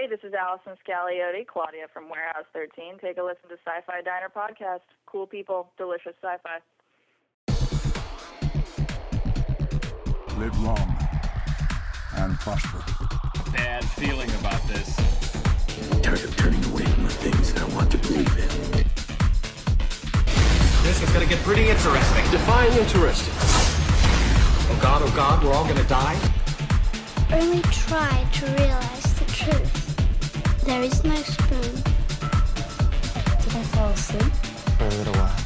Hey, this is Allison Scagliotti, Claudia from Warehouse 13. Take a listen to Sci-Fi Diner podcast. Cool people, delicious sci-fi. Live long and prosper. Bad feeling about this. tired of turning away from the things that I want to believe in. This is gonna get pretty interesting. Define interesting. Oh god, oh god, we're all gonna die? Only try to realize the truth. There is no spoon. Did I fall asleep? For a little while.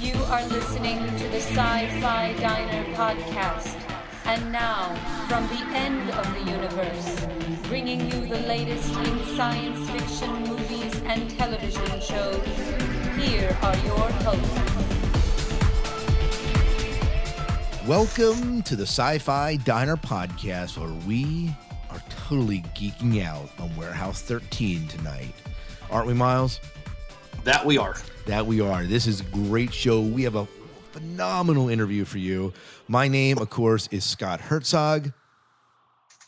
You are listening to the Sci Fi Diner podcast. And now, from the end of the universe, bringing you the latest in science fiction movies and television shows, here are your hosts. Welcome to the Sci Fi Diner Podcast, where we are totally geeking out on Warehouse 13 tonight. Aren't we, Miles? That we are. That we are. This is a great show. We have a phenomenal interview for you. My name, of course, is Scott Herzog,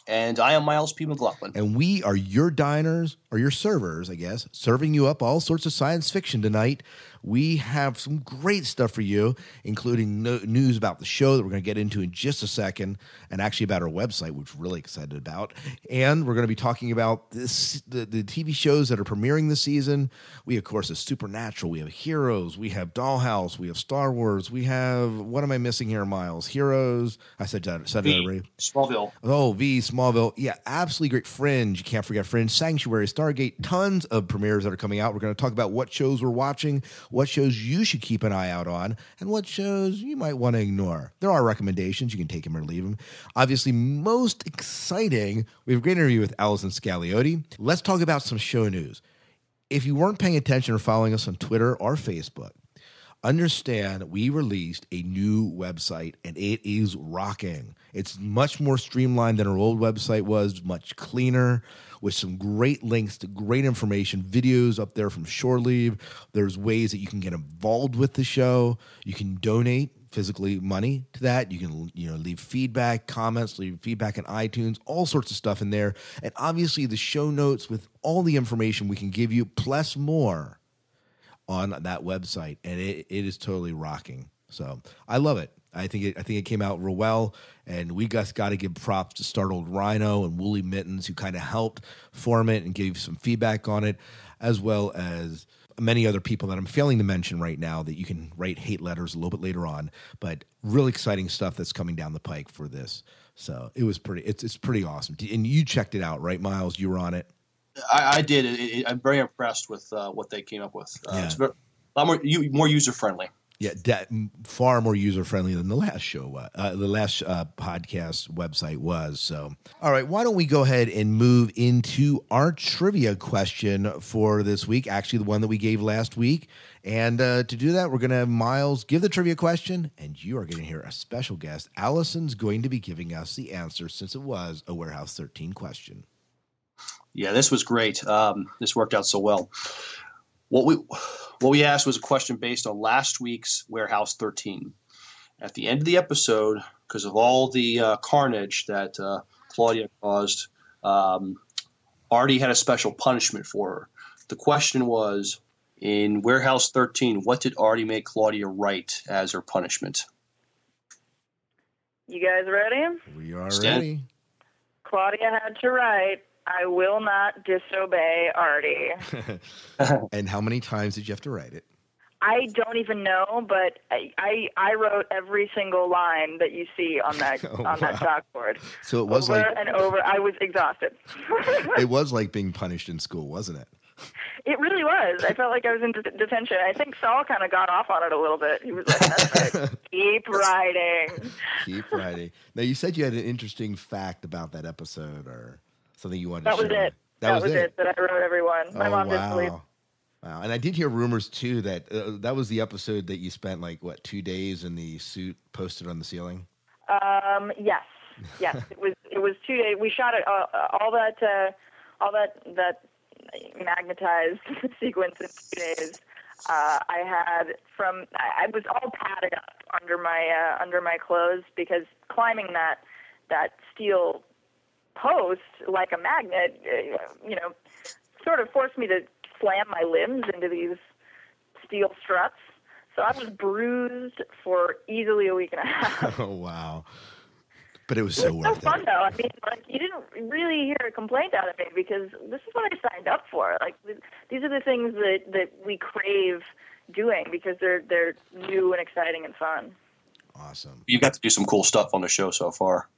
And I am Miles P. McLaughlin. and we are your diners, or your servers, I guess, serving you up all sorts of science fiction tonight. We have some great stuff for you, including no- news about the show that we're going to get into in just a second, and actually about our website, which we're really excited about. And we're going to be talking about this the, the TV shows that are premiering this season. We, of course, have Supernatural, we have Heroes, we have Dollhouse, we have Star Wars, we have what am I missing here, Miles? Heroes. I said that, said V, already. Smallville. Oh, V, Smallville. Yeah, absolutely great. Fringe. You can't forget Fringe. Sanctuary, Stargate. Tons of premieres that are coming out. We're going to talk about what shows we're watching, what shows you should keep an eye out on, and what shows you might want to ignore. There are recommendations. You can take them or leave them. Obviously, most exciting, we have a great interview with Allison Scagliotti. Let's talk about some show news. If you weren't paying attention or following us on Twitter or Facebook, understand we released a new website and it is rocking. It's much more streamlined than our old website was, much cleaner with some great links to great information, videos up there from Shore Leave. There's ways that you can get involved with the show. You can donate physically money to that. You can you know leave feedback, comments, leave feedback in iTunes, all sorts of stuff in there. And obviously the show notes with all the information we can give you plus more on that website, and it, it is totally rocking. So I love it. I think it, I think it came out real well, and we just got to give props to Startled Rhino and Woolly Mittens who kind of helped form it and gave some feedback on it, as well as many other people that I'm failing to mention right now that you can write hate letters a little bit later on. But really exciting stuff that's coming down the pike for this. So it was pretty. It's it's pretty awesome. And you checked it out, right, Miles? You were on it. I, I did. It, it, I'm very impressed with uh, what they came up with. Uh, Yeah. It's very, a lot more, you, more user friendly. Yeah, de- far more user friendly than the last show, uh, the last uh, podcast website was. So, all right, why don't we go ahead and move into our trivia question for this week? Actually, the one that we gave last week. And uh, to do that, we're going to have Miles give the trivia question, and you are going to hear a special guest. Allison's going to be giving us the answer since it was a Warehouse 13 question. Yeah, this was great. Um, this worked out so well. What we what we asked was a question based on last week's Warehouse 13. At the end of the episode, because of all the uh, carnage that uh, Claudia caused, um, Artie had a special punishment for her. The question was in Warehouse 13, what did Artie make Claudia write as her punishment? You guys ready? We are Stan? ready. Claudia had to write, I will not disobey Artie. and how many times did you have to write it? I don't even know, but I, I I wrote every single line that you see on that Oh, on that wow. chalkboard. So it was like over like and over. I was exhausted. it was like being punished in school, wasn't it? it really was. I felt like I was in det- detention. I think Saul kind of got off on it a little bit. He was like, "That's right. Keep writing." Keep writing. Now you said you had an interesting fact about that episode or something you wanted That to share? That was it. That, was, it. that I wrote everyone. My oh, mom wow. didn't believe. Wow. And I did hear rumors too that uh, that was the episode that you spent like what two days in the suit posted on the ceiling. Um, yes, yes. it was. It was two days. We shot it. Uh, all that. Uh, all that. That magnetized sequence in two days. Uh, I had from. I I was all padded up under my uh, under my clothes because climbing that that steel post like a magnet, uh, you know, sort of forced me to slam my limbs into these steel struts. So I was bruised for easily a week and a half. oh wow! But it was so It was so worth fun it. though. I mean, like you didn't really hear a complaint out of me because this is what I signed up for. Like these are the things that that we crave doing because they're they're new and exciting and fun. Awesome. You've got to do some cool stuff on the show so far.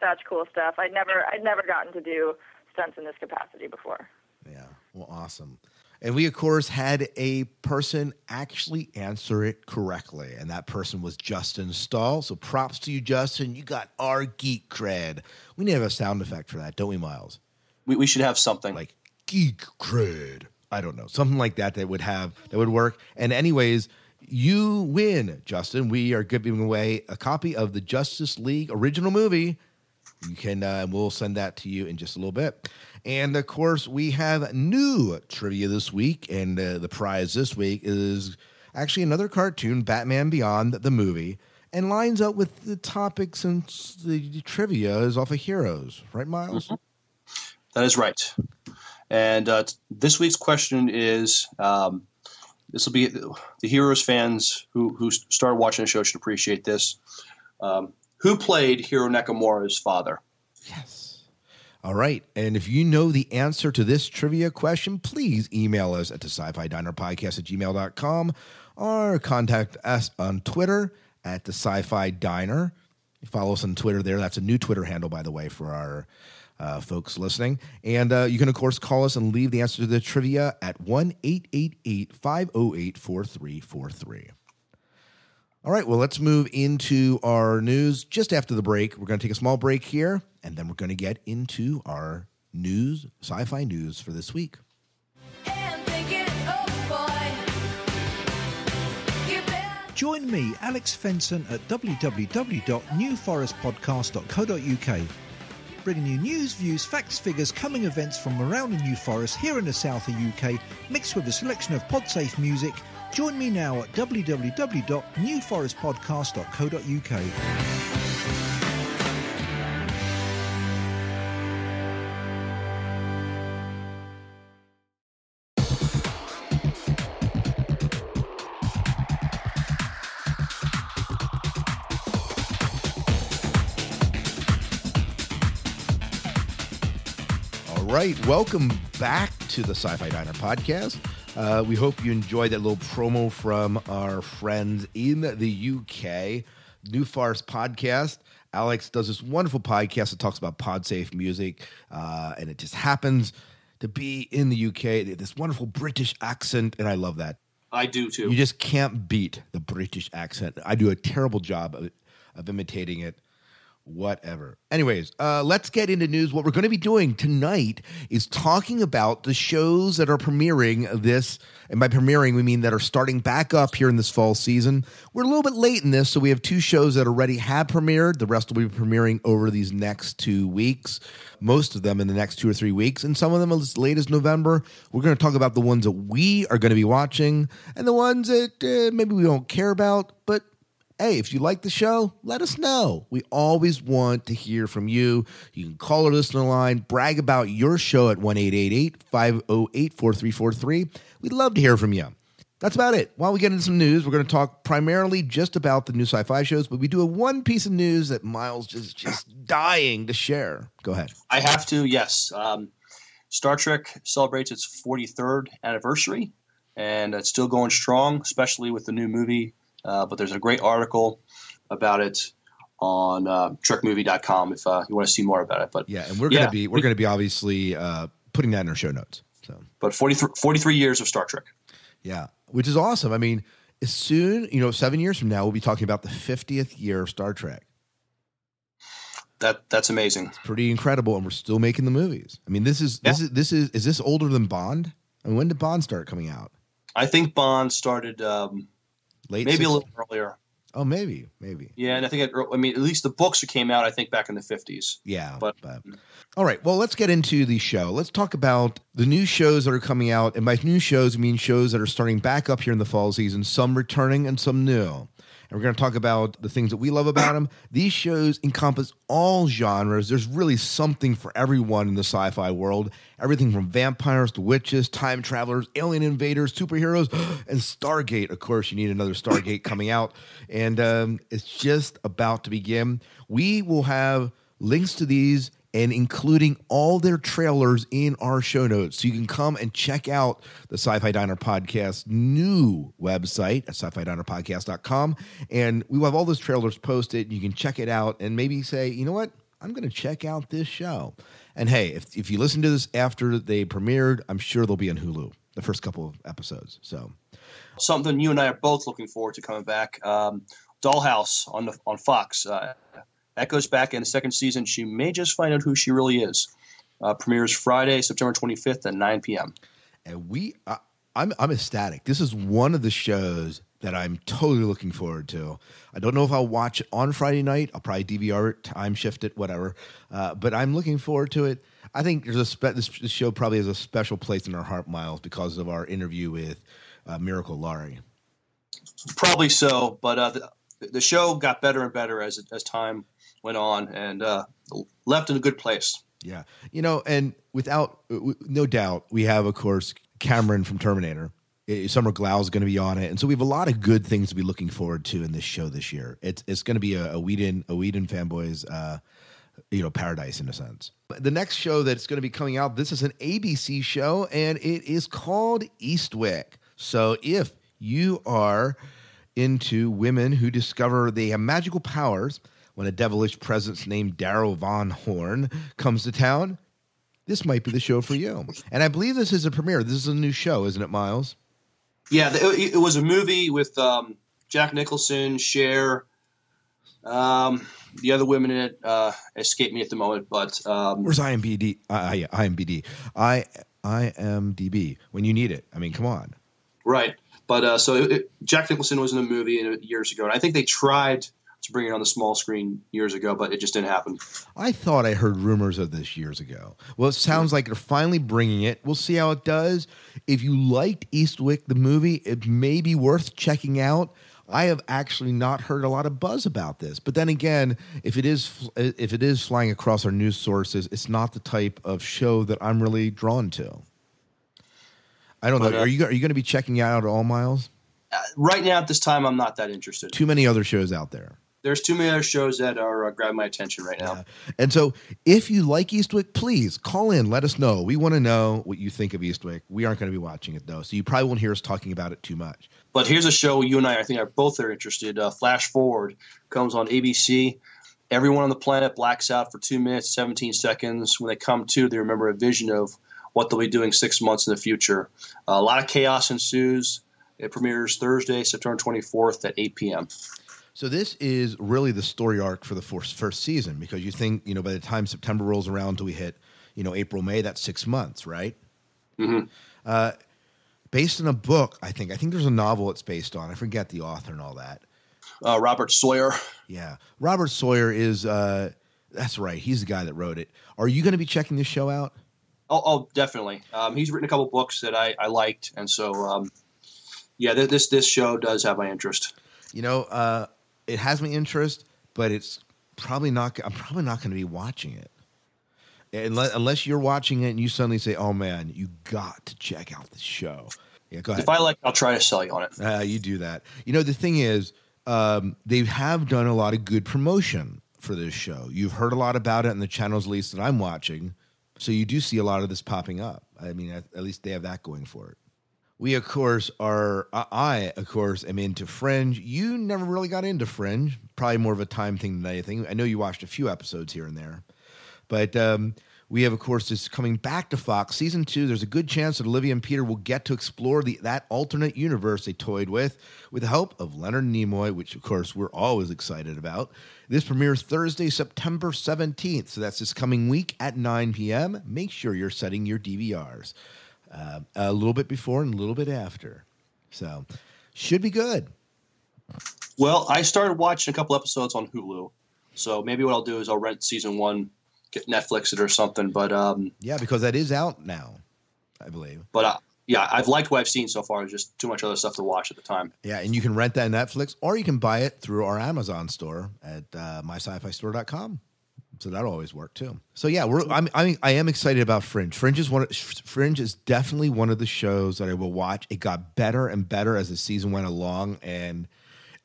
Such cool stuff. I'd never I'd never gotten to do stunts in this capacity before. Yeah. Well, awesome. And we, of course, had a person actually answer it correctly. And that person was Justin Stahl. So props to you, Justin. You got our geek cred. We need to have a sound effect for that, don't we, Miles? We, we should have something. Like geek cred. I don't know. Something like that that would have, that would work. And, anyways, you win, Justin. We are giving away a copy of the Justice League original movie. You can, uh, we'll send that to you in just a little bit. And of course, we have new trivia this week. And uh, the prize this week is actually another cartoon, Batman Beyond the movie, and lines up with the topic since the trivia is off of Heroes, right, Miles? That is right. And uh, this week's question is um, this will be the Heroes fans who, who started watching the show should appreciate this. Um, who played Hiro Nakamura's father? Yes. All right. And if you know the answer to this trivia question, please email us at the sci-fi diner podcast at gmail.com or contact us on Twitter at the sci-fi diner. Follow us on Twitter there. That's a new Twitter handle, by the way, for our uh, folks listening. And uh, you can, of course, call us and leave the answer to the trivia at 1 888 508 4343. All right, well, let's move into our news just after the break. We're going to take a small break here, and then we're going to get into our news, sci fi news for this week. Join me, Alex Fenson, at www.newforestpodcast.co.uk, bringing you news, views, facts, figures, coming events from around the New Forest here in the south of UK, mixed with a selection of podsafe music. Join me now at www.newforestpodcast.co.uk. All right, welcome back to the Sci Fi Diner podcast. Uh, we hope you enjoyed that little promo from our friends in the UK, New Forest Podcast. Alex does this wonderful podcast that talks about PodSafe music, uh, and it just happens to be in the UK. This wonderful British accent, and I love that. I do too. You just can't beat the British accent. I do a terrible job of, of imitating it. Whatever. Anyways, uh, let's get into news. What we're going to be doing tonight is talking about the shows that are premiering this. And by premiering, we mean that are starting back up here in this fall season. We're a little bit late in this, so we have two shows that already have premiered. The rest will be premiering over these next two weeks. Most of them in the next two or three weeks, and some of them as late as November. We're going to talk about the ones that we are going to be watching and the ones that uh, maybe we don't care about, but hey, if you like the show, let us know. We always want to hear from you. You can call our listener line, brag about your show at 1 508 4343. We'd love to hear from you. That's about it. While we get into some news, we're going to talk primarily just about the new sci fi shows, but we do have one piece of news that Miles is just dying to share. Go ahead. I have to, yes. Um, Star Trek celebrates its 43rd anniversary, and it's still going strong, especially with the new movie. Uh, but there's a great article about it on uh, TrekMovie.com if uh, you want to see more about it. But Yeah, and we're going to be we're going to be obviously uh, putting that in our show notes. So but 43, 43 years of Star Trek. Yeah, which is awesome. I mean, as soon, you know, seven years from now, we'll be talking about the 50th year of Star Trek. That that's amazing. It's pretty incredible, and we're still making the movies. I mean, this is this is this is is this older than Bond? I mean, when did Bond start coming out? I think Bond started um, Late, maybe a little earlier. Oh, maybe, maybe. Yeah, and I think it, I mean at least the books that came out I think back in the 50s. Yeah, But- but all right. Well, let's get into the show. Let's talk about the new shows that are coming out, and by new shows, I mean shows that are starting back up here in the fall season. Some returning and some new. And we're going to talk about the things that we love about them. These shows encompass all genres. There's really something for everyone in the sci fi world. Everything from vampires to witches, time travelers, alien invaders, superheroes, and Stargate. Of course, you need another Stargate coming out. And um, it's just about to begin. We will have links to these and including all their trailers in our show notes. So you can come and check out the Sci Fi Diner Podcast new website at sci fi diner podcast.com. And we will have all those trailers posted. You can check it out and maybe say, you know what? I'm going to check out this show. And hey, if, if you listen to this after they premiered, I'm sure they'll be on Hulu, the first couple of episodes. So something you and I are both looking forward to coming back. Um, Dollhouse on the, on Fox. Uh, that goes back in the second season. She may just find out who she really is. Uh, premieres Friday, September 25th at 9 p.m. And we, I, I'm, I'm ecstatic. This is one of the shows that I'm totally looking forward to. I don't know if I'll watch it on Friday night. I'll probably DVR it, time shift it, whatever. Uh, but I'm looking forward to it. I think there's a spe- this, this show probably has a special place in our heart, Miles, because of our interview with uh, Miracle Laurie. Probably so, but uh, the, the show got better and better as as time went on and uh, left in a good place. Yeah, you know, and without no doubt, we have of course Cameron from Terminator. Summer Glau is going to be on it, and so we have a lot of good things to be looking forward to in this show this year. It's it's going to be a, a Whedon a Whedon fanboys, uh, you know, paradise in a sense. The next show that's going to be coming out, this is an ABC show, and it is called Eastwick. So if you are into women who discover they have magical powers when a devilish presence named Darryl Van Horne comes to town, this might be the show for you. And I believe this is a premiere. This is a new show, isn't it, Miles? Yeah, it, it was a movie with um, Jack Nicholson, Cher, um, the other women in it uh, escape me at the moment. But um, where's IMBD? I, yeah, IMBD. I IMDb when you need it. I mean, come on. Right, but uh, so it, it, Jack Nicholson was in a movie years ago, and I think they tried to bring it on the small screen years ago, but it just didn't happen. I thought I heard rumors of this years ago. Well, it sounds like they're finally bringing it. We'll see how it does. If you liked Eastwick, the movie, it may be worth checking out. I have actually not heard a lot of buzz about this, but then again, if it is if it is flying across our news sources, it's not the type of show that I'm really drawn to. I don't but, know. Uh, are you are you going to be checking out all Miles? Uh, right now, at this time, I'm not that interested. Too many other shows out there there's too many other shows that are uh, grabbing my attention right now. Yeah. And so, if you like Eastwick, please call in. Let us know. We want to know what you think of Eastwick. We aren't going to be watching it though, so you probably won't hear us talking about it too much. But here's a show you and I, I think, are both are interested. Uh, Flash Forward comes on ABC. Everyone on the planet blacks out for two minutes, 17 seconds. When they come to, they remember a vision of what they'll be doing six months in the future. Uh, a lot of chaos ensues. It premieres Thursday, September 24th at 8 p.m. So this is really the story arc for the first, first season because you think you know by the time September rolls around until we hit you know April May that's six months right? Mm-hmm. Uh, based on a book, I think. I think there's a novel it's based on. I forget the author and all that. Uh, Robert Sawyer. Yeah, Robert Sawyer is. Uh, that's right. He's the guy that wrote it. Are you going to be checking this show out? Oh, oh definitely. Um, he's written a couple books that I, I liked, and so um, yeah, this this show does have my interest. You know, uh, it has my interest, but it's probably not. I'm probably not going to be watching it unless, unless you're watching it and you suddenly say, "Oh man, you got to check out the show." Yeah, go ahead. If I like, I'll try to sell you on it. Uh, you do that. You know, the thing is, um, they have done a lot of good promotion for this show. You've heard a lot about it in the channels, at least that I'm watching. So you do see a lot of this popping up. I mean, at, at least they have that going for it. We, of course, are, I, of course, am into Fringe. You never really got into Fringe. Probably more of a time thing than anything. I know you watched a few episodes here and there. But um, we have, of course, this coming back to Fox. Season two, there's a good chance that Olivia and Peter will get to explore the, that alternate universe they toyed with, with the help of Leonard Nimoy, which, of course, we're always excited about. This premieres Thursday, September 17th. So that's this coming week at 9 p.m. Make sure you're setting your DVRs uh, a little bit before and a little bit after. So should be good. Well, I started watching a couple episodes on Hulu, so maybe what I'll do is I'll rent season one, get Netflix it or something. But um, yeah, because that is out now, I believe. But I, yeah, I've liked what I've seen so far. There's just too much other stuff to watch at the time. Yeah, and you can rent that on Netflix, or you can buy it through our Amazon store at uh, mysci-fi-store.com. So that'll always work too. So yeah, we're I'm, I'm I am excited about Fringe. Fringe is one. Of, Fringe is definitely one of the shows that I will watch. It got better and better as the season went along, and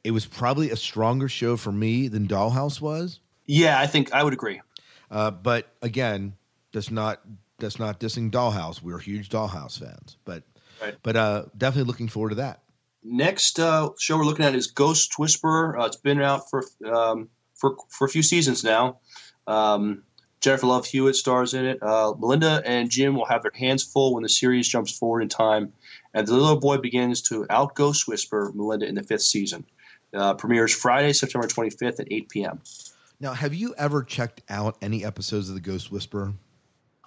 it was probably a stronger show for me than Dollhouse was. Yeah, I think I would agree. Uh, but again, that's not that's not dissing Dollhouse. We're huge Dollhouse fans, but Right. but uh, definitely looking forward to that. Next uh, show we're looking at is Ghost Whisperer. Uh, it's been out for um, for for a few seasons now. Um, Jennifer Love Hewitt stars in it. Uh, Melinda and Jim will have their hands full when the series jumps forward in time, and the little boy begins to out Ghost Whisper Melinda in the fifth season. Uh, premieres Friday, September 25th at 8 p.m. Now, have you ever checked out any episodes of The Ghost Whisperer?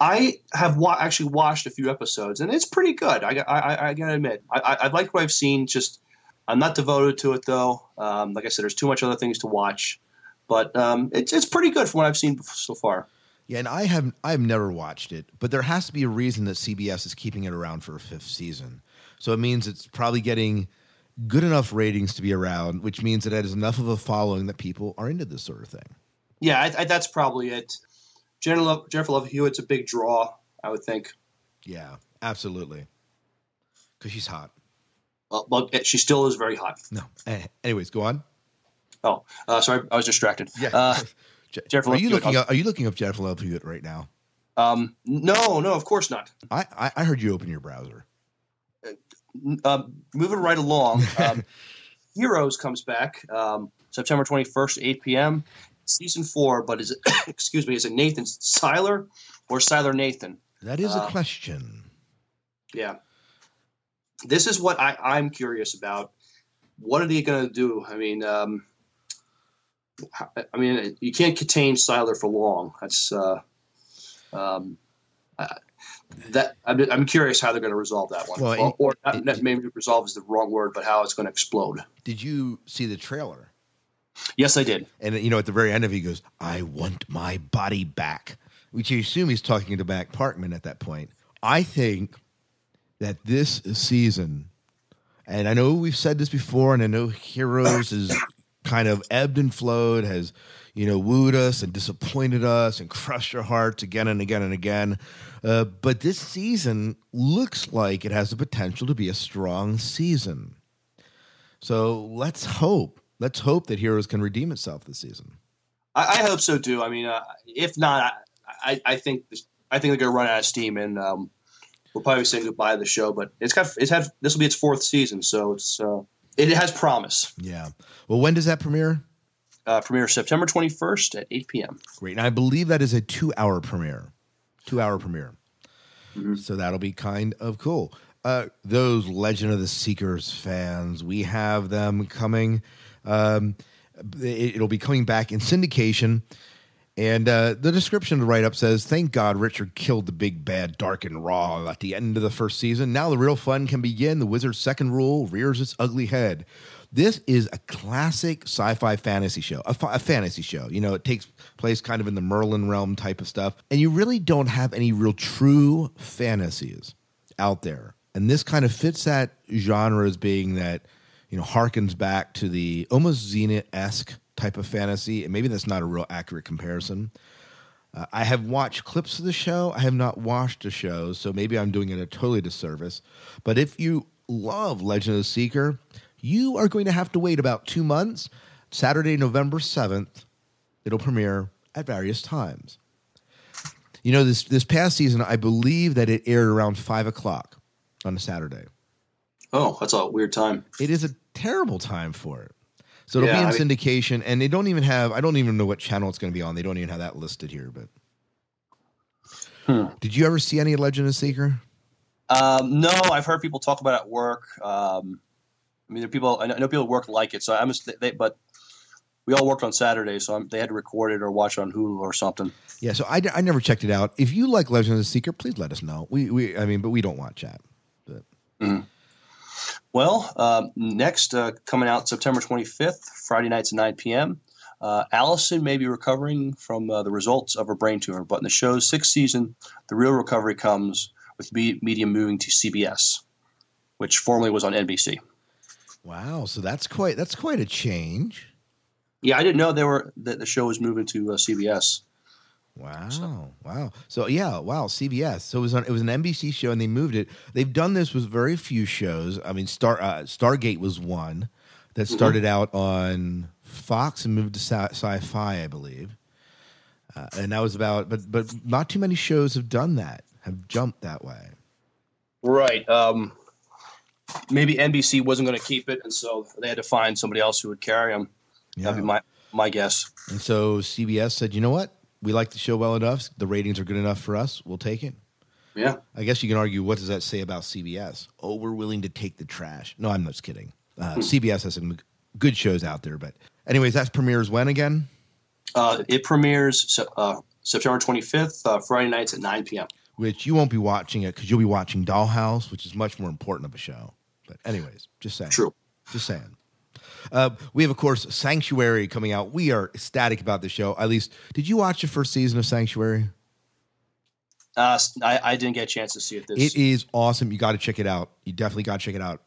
I have wa- actually watched a few episodes, and it's pretty good. I, I, I gotta admit, I, I, like what I've seen. Just I'm not devoted to it though. Um, like I said, there's too much other things to watch, but um, it's it's pretty good from what I've seen so far. Yeah, and I have I've never watched it, but there has to be a reason that CBS is keeping it around for a fifth season. So it means it's probably getting good enough ratings to be around, which means that it has enough of a following that people are into this sort of thing. Yeah, I, I, that's probably it. Jennifer Love, Jennifer Love Hewitt's a big draw, I would think. Yeah, absolutely. Because she's hot. Well, well, she still is very hot. No. Eh, Anyways, go on. Oh, uh, sorry, I was distracted. Yeah. Uh, Je- Jennifer are you looking up? Are you looking up Jennifer Love Hewitt right now? um, no, no, of course not. I, I I heard you open your browser. um, moving right along, um, Heroes comes back um, September 21st, 8 p.m. Season four, but is it, excuse me, is it Nathan Sylar or Sylar Nathan? That is a Uh, question. Yeah. This is what I, I'm curious about. What are they going to do? I mean, um, I mean, you can't contain Sylar for long. That's uh, um, uh, that. I'm, I'm curious how they're going to resolve that one, Well, or, or not, it- maybe resolve is the wrong word, but how it's going to explode. Did you see the trailer? Yes, I did. And you know, at the very end of it, he goes, "I want my body back," which you assume he's talking to Matt Parkman at that point. I think that this season, and I know we've said this before, and I know Heroes is kind of ebbed and flowed, has you know wooed us and disappointed us and crushed our hearts again and again and again. Uh, but this season looks like it has the potential to be a strong season. So let's hope. Let's hope that Heroes can redeem itself this season. I, I hope so too. I mean, uh, if not, I, I, think this, I think they're going to run out of steam, and um, we'll probably say goodbye to the show. But it's got it's had this will be its fourth season, so it's uh, it has promise. Yeah. Well, when does that premiere? Uh, premiere September twenty first at eight p.m. Great. And I believe that is a two hour premiere. Two hour premiere. So that'll be kind of cool. Uh, those Legend of the Seekers fans, we have them coming. Um, it, it'll be coming back in syndication. And uh, the description of the write up says, Thank God Richard killed the big bad Darken Rahl at the end of the first season. Now the real fun can begin. The wizard's second rule rears its ugly head. This is a classic sci fi fantasy show, a, a fantasy show. You know, it takes place kind of in the Merlin realm type of stuff. And you really don't have any real true fantasies out there. And this kind of fits that genre as being that, you know, harkens back to the almost Zenith esque type of fantasy. And maybe that's not a real accurate comparison. Uh, I have watched clips of the show. I have not watched the show, so maybe I'm doing it a totally disservice. But if you love Legend of the Seeker, you are going to have to wait about two months. Saturday, November 7th, it'll premiere at various times. You know, this this past season, I believe that it aired around five o'clock on a Saturday. Oh, that's a weird time. It is a terrible time for it. So it'll Yeah, be in I mean- syndication, and they don't even have. I don't even know what channel it's going to be on. They don't even have that listed here. But Hmm. did you ever see any Legend of the Seeker? Um, no, I've heard people talk about it at work. Um, I mean, there are people. I know, I know people at work like it. So I'm just, they, but we all worked on Saturday, so I'm, they had to record it or watch it on Hulu or something. Yeah, so I, I never checked it out. If you like Legend of the Seeker, please let us know. We we I mean, but we don't watch that. But Well, um, next uh, coming out September 25th, Friday nights at 9 p.m. Uh, Allison may be recovering from uh, the results of her brain tumor, but in the show's sixth season, the real recovery comes with me- media moving to CBS, which formerly was on NBC. Wow, so that's quite that's quite a change. Yeah, I didn't know they were that the show was moving to uh, CBS. Wow, wow. So yeah, wow, CBS. So it was on it was an NBC show, and they moved it. They've done this with very few shows. I mean, Star uh, Stargate was one that started out on Fox and moved to sci- Sci-Fi, I believe. Uh, and that was about, but but not too many shows have done that, have jumped that way. Right. Um, maybe NBC wasn't going to keep it, and so they had to find somebody else who would carry them. Yeah. That'd be my my guess. And so CBS said, you know what? We like the show well enough. The ratings are good enough for us. We'll take it. Yeah. I guess you can argue, what does that say about CBS? Oh, we're willing to take the trash. No, I'm just kidding. Uh, CBS has some good shows out there. But, anyways, that premieres when again? Uh, it premieres uh, September 25th, uh, Friday nights at 9 p.m. Which you won't be watching it because you'll be watching Dollhouse, which is much more important of a show. But, anyways, just saying. True. Just saying. Uh, we have, of course, Sanctuary coming out. We are ecstatic about the show. At least, did you watch the first season of Sanctuary? Uh, I, I didn't get a chance to see it. This It is awesome. You got to check it out. You definitely got to check it out.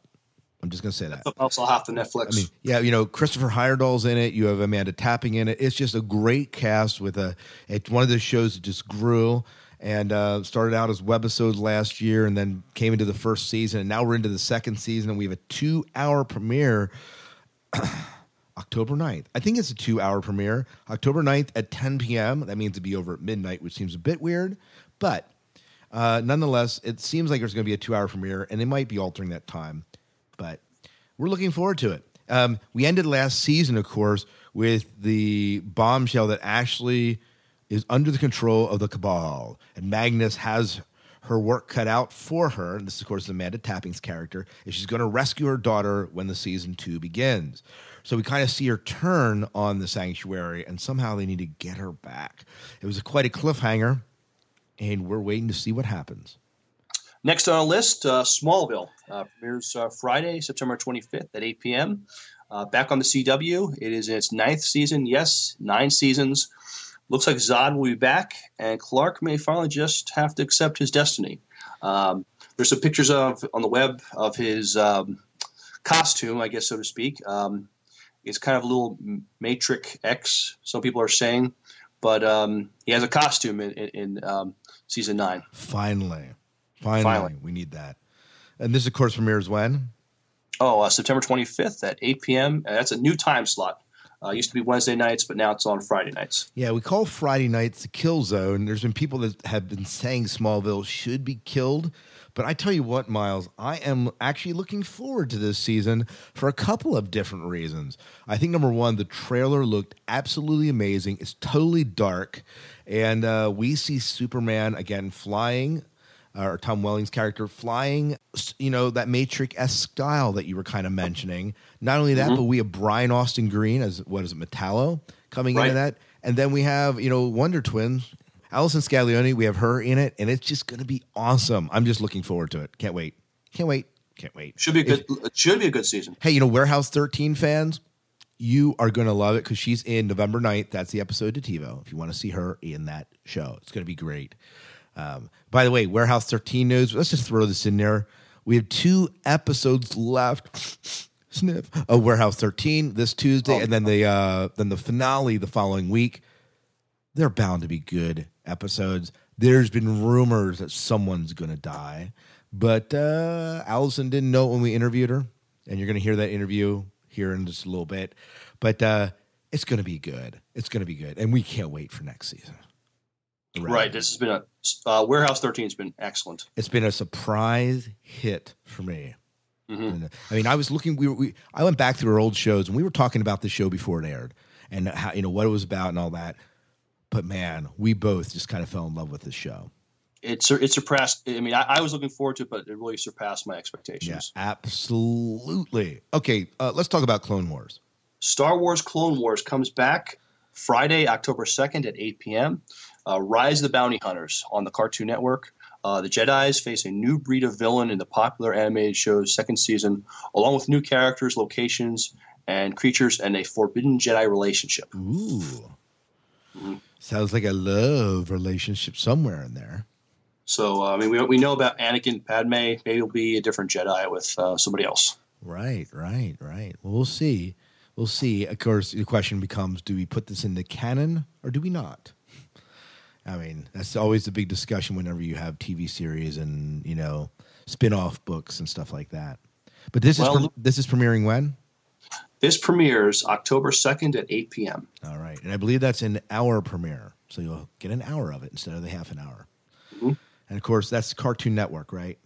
I'm just going to say that. I'll have to Netflix. I mean, yeah, you know, Christopher Heyerdahl's in it. You have Amanda Tapping in it. It's just a great cast with a. It's one of those shows that just grew and uh, started out as webisodes last year, and then came into the first season, and now we're into the second season, and we have a two-hour premiere. October 9th. I think it's a two hour premiere. October 9th at 10 p.m. That means it'd be over at midnight, which seems a bit weird. But uh, nonetheless, it seems like there's going to be a two hour premiere, and they might be altering that time. But we're looking forward to it. Um, we ended last season, of course, with the bombshell that Ashley is under the control of the Cabal, and Magnus has her work cut out for her. And this, of course, is Amanda Tapping's character, and she's going to rescue her daughter when the season two begins. So we kind of see her turn on the sanctuary, and somehow they need to get her back. It was a, quite a cliffhanger, and we're waiting to see what happens. Next on our list, uh, Smallville uh, premieres uh, Friday, September 25th at 8 p.m. Uh, back on the CW. It is in its ninth season. Yes, nine seasons. Looks like Zod will be back, and Clark may finally just have to accept his destiny. Um, there's some pictures of on the web of his um, costume, I guess so to speak. Um, it's kind of a little Matrix X. Some people are saying, but um, he has a costume in, in, in um, season nine. Finally. Finally, Finally. we need that. And this, of course, premieres when? Oh, uh, September 25th at 8 p.m. Uh, that's a new time slot. Uh, used to be Wednesday nights, but now it's on Friday nights. Yeah, we call Friday nights the kill zone. There's been people that have been saying Smallville should be killed. But I tell you what, Miles, I am actually looking forward to this season for a couple of different reasons. I think number one, the trailer looked absolutely amazing. It's totally dark. And uh, we see Superman again flying or Tom Welling's character flying, you know, that Matrix esque style that you were kind of mentioning. Not only that, Mhm. but we have Brian Austin Green as what is it, Metallo coming Right. into that. And then we have, you know, Wonder Twins, Allison Scagliotti, we have her in it, and it's just going to be awesome. I'm just looking forward to it. Can't wait. Can't wait. Can't wait. Should be a If- good. it should be a good season. Hey, you know, Warehouse 13 fans, you are going to love it because she's in November 9th. That's the episode to TiVo. If you want to see her in that show, it's going to be great. Um, by the way, Warehouse 13 news, let's just throw this in there. We have two episodes left. Sniff of Warehouse 13 this Tuesday, and then the uh, then the finale the following week. They're bound to be good episodes. There's been rumors that someone's going to die, but uh, Allison didn't know when we interviewed her, and you're going to hear that interview here in just a little bit. But uh, it's going to be good. It's going to be good, and we can't wait for next season. Right. This has been a uh, Warehouse 13 has been excellent. It's been a surprise hit for me. Mhm. Uh, I mean, I was looking. We, were, we I went back through our old shows, and we were talking about the show before it aired, and how you know what it was about and all that. But man, we both just kind of fell in love with this show. It sur- it surpassed. I mean, I, I was looking forward to it, but it really surpassed my expectations. Yeah, absolutely. Okay, uh, let's talk about Clone Wars. Star Wars Clone Wars comes back Friday, October 2nd at 8 p.m. Uh, Rise of the Bounty Hunters on the Cartoon Network. Uh, the Jedi's face a new breed of villain in the popular animated show's second season, along with new characters, locations, and creatures, and a forbidden Jedi relationship. Ooh, sounds like a love relationship somewhere in there. So uh, I mean, we we know about Anakin, Padme. Maybe it'll be a different Jedi with uh, somebody else. Right, right, right. Well, we'll see. We'll see. Of course, the question becomes: Do we put this in the canon or do we not? I mean, that's always the big discussion whenever you have TV series and you know spin-off books and stuff like that. But this Well, is pre- this is premiering when? This premieres October second at eight p.m. All right, and I believe that's an hour premiere, so you'll get an hour of it instead of the half an hour. Mhm. And of course, that's Cartoon Network, right?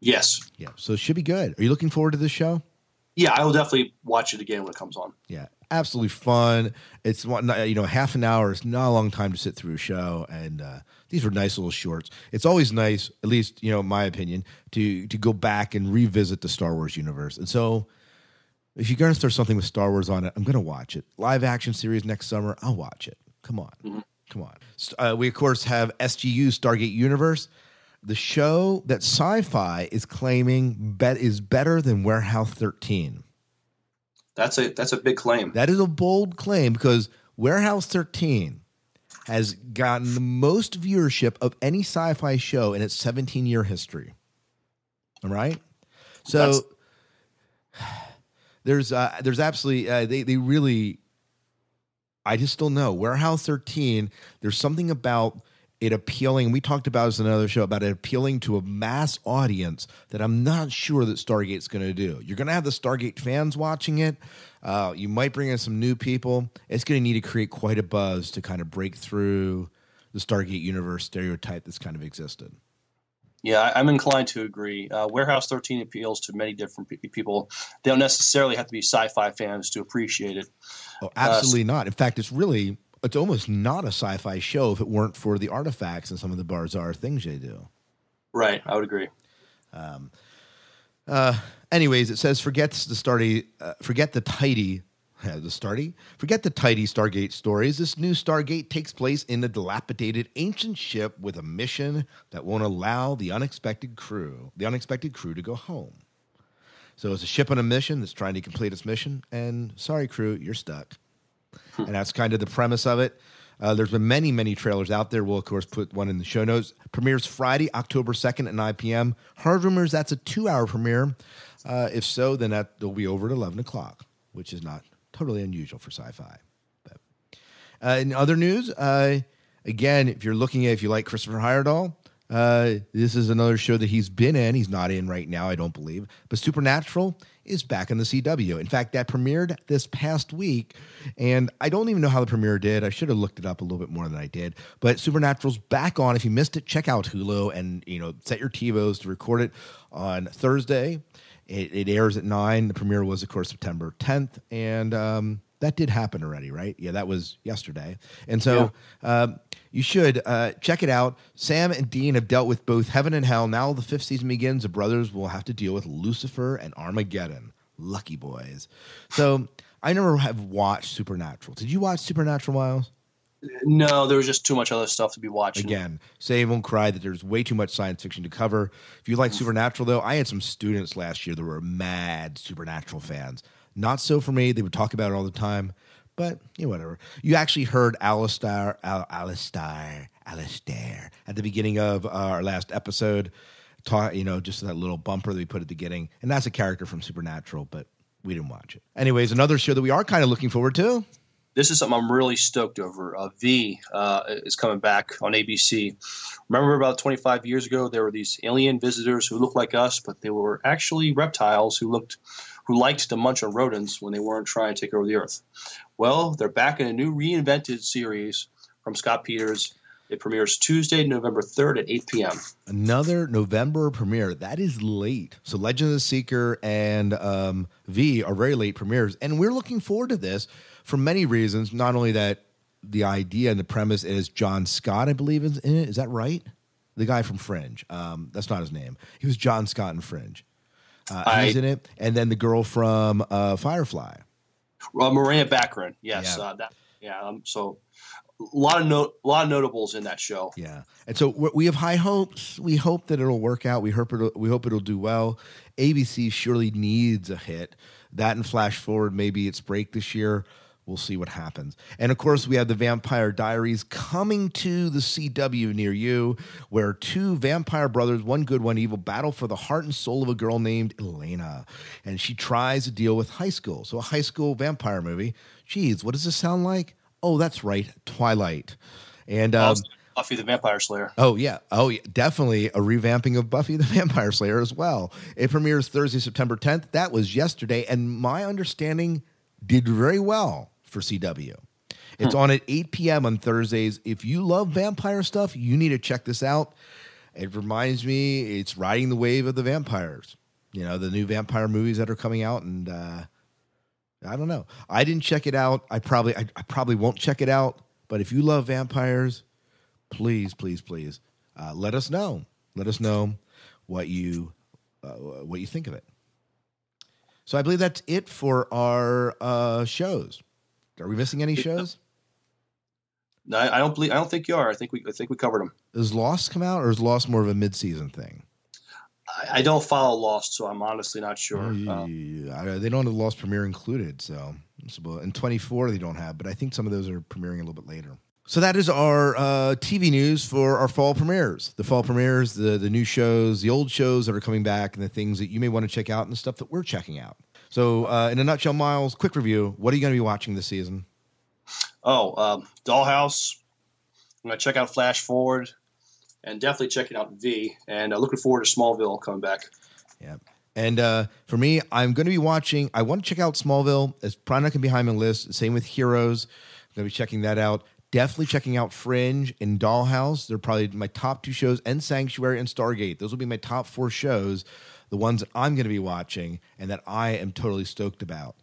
Yes, Yeah, so it should be good. Are you looking forward to this show? yeah, I will definitely watch it again when it comes on. Yeah, absolutely fun. It's you know, half an hour is not a long time to sit through a show, and uh, these were nice little shorts. It's always nice, at least you know, my opinion, to to go back and revisit the Star Wars universe. And so, if you're going to start something with Star Wars on it, I'm going to watch it. Live action series next summer, I'll watch it. Come on, come on. Uh, we of course have SGU Stargate Universe. The show that Sci-Fi is claiming bet is better than Warehouse 13. That's a that's a big claim. That is a bold claim because Warehouse 13 has gotten the most viewership of any sci fi show in its 17 year history. All right. So That's- there's uh, there's absolutely uh, they they really I just don't know Warehouse 13. There's something about it appealing. We talked about this in another show about it appealing to a mass audience that I'm not sure that Stargate's going to do. You're going to have the Stargate fans watching it. Uh, you might bring in some new people. It's going to need to create quite a buzz to kind of break through the Stargate universe stereotype that's kind of existed. Yeah, I'm inclined to agree. Uh, Warehouse 13 appeals to many different pe- people. They don't necessarily have to be sci-fi fans to appreciate it. Oh, absolutely not. In fact, it's really it's almost not a sci-fi show if it weren't for the artifacts and some of the bizarre things they do. Right, I would agree. Uh, anyways, it says forget the starty, uh, forget the tidy, uh, the starty, forget the tidy Stargate stories. This new Stargate takes place in a dilapidated ancient ship with a mission that won't allow the unexpected crew, the unexpected crew, to go home. So it's a ship on a mission that's trying to complete its mission, and sorry, crew, you're stuck. And that's kind of the premise of it. Uh, there's been many, many trailers out there. We'll, of course, put one in the show notes. Premieres Friday, October 2nd at 9 p.m. Hard rumors that's a two hour premiere. Uh, if so, then that will be over at 11 o'clock, which is not totally unusual for sci fi. But uh, in other news, uh, again, if you're looking at, if you like Christopher Heyerdahl, uh, this is another show that he's been in. He's not in right now, I don't believe. But Supernatural is back in the CW. In fact, that premiered this past week, and I don't even know how the premiere did. I should have looked it up a little bit more than I did. But Supernatural's back on. If you missed it, check out Hulu and you know set your TiVos to record it on Thursday. It, it airs at nine. The premiere was, of course, September 10th, and um, that did happen already, right? Yeah, that was yesterday. And so um, you should uh, check it out. Sam and Dean have dealt with both heaven and hell. Now the fifth season begins. The brothers will have to deal with Lucifer and Armageddon. Lucky boys. So I never have watched Supernatural. Did you watch Supernatural, Miles? No, there was just too much other stuff to be watching. Again, say won't cry that there's way too much science fiction to cover. If you like Supernatural, though, I had some students last year that were mad Supernatural fans. Not so for me. They would talk about it all the time, but you know, whatever. You actually heard Alistair, Al, Alistair, Alistair at the beginning of our last episode. Talk, you know, just that little bumper that we put at the beginning, and that's a character from Supernatural, but we didn't watch it. Anyways, another show that we are kind of looking forward to. This is something I'm really stoked over. Uh, v uh, is coming back on ABC. Remember about 25 years ago, there were these alien visitors who looked like us, but they were actually reptiles who looked who liked to munch on rodents when they weren't trying to take over the Earth. Well, they're back in a new reinvented series from Scott Peters. It premieres Tuesday, November 3rd at 8 p.m. another November premiere. That is late. So Legend of the Seeker and um, V are very late premieres, and we're looking forward to this for many reasons. Not only that, the idea and the premise is John Scott, I believe, is in it. Is that right? The guy from Fringe. Um, that's not his name. He was John Scott in Fringe. Uh, I- in it, and then the girl from uh, Firefly. Uh, Morena Baccarin, yes, Yeah. uh, that, yeah. Um, so a lot of note, a lot of notables in that show. Yeah, and so we- we have high hopes. We hope that it'll work out. We hope it'll, we hope it'll do well. ABC surely needs a hit. That and Flash Forward maybe its break this year. We'll see what happens. And of course, we have the Vampire Diaries coming to the CW near you, where two vampire brothers, one good, one evil, battle for the heart and soul of a girl named Elena. And she tries to deal with high school. So, a high school vampire movie. Geez, what does this sound like? Oh, that's right, Twilight. And um, Buffy the Vampire Slayer. Oh yeah, oh yeah, definitely a revamping of Buffy the Vampire Slayer as well. It premieres Thursday, September 10th. That was yesterday, and my understanding did very well for CW. It's on at 8 p.m. on Thursdays. If you love vampire stuff, you need to check this out. It reminds me, it's riding the wave of the vampires. You know, the new vampire movies that are coming out, and uh, I don't know. I didn't check it out. I probably, I, I probably won't check it out. But if you love vampires, please, please, please, uh, let us know. Let us know what you uh, what you think of it. So I believe that's it for our uh, shows. Are we missing any shows? No, I don't believe. I don't think you are. I think we. I think we covered them. Does Lost come out, or is Lost more of a mid-season thing? I, I don't follow Lost, so I'm honestly not sure. Uh, Yeah, they don't have the Lost premiere included, so so, in 24 they don't have, but I think some of those are premiering a little bit later. So that is our uh, TV news for our fall premieres. The fall premieres, the the new shows, the old shows that are coming back, and the things that you may want to check out, and the stuff that we're checking out. So, uh, in a nutshell, Miles, quick review: What are you going to be watching this season? oh, um, Dollhouse. I'm gonna check out Flash Forward, and definitely checking out V. And uh, looking forward to Smallville coming back. Yeah. And uh, for me, I'm going to be watching. I want to check out Smallville. It's probably not going to be high on my list. Same with Heroes. I'm going to be checking that out. Definitely checking out Fringe and Dollhouse. They're probably my top two shows, and Sanctuary and Stargate. Those will be my top four shows, the ones that I'm going to be watching and that I am totally stoked about.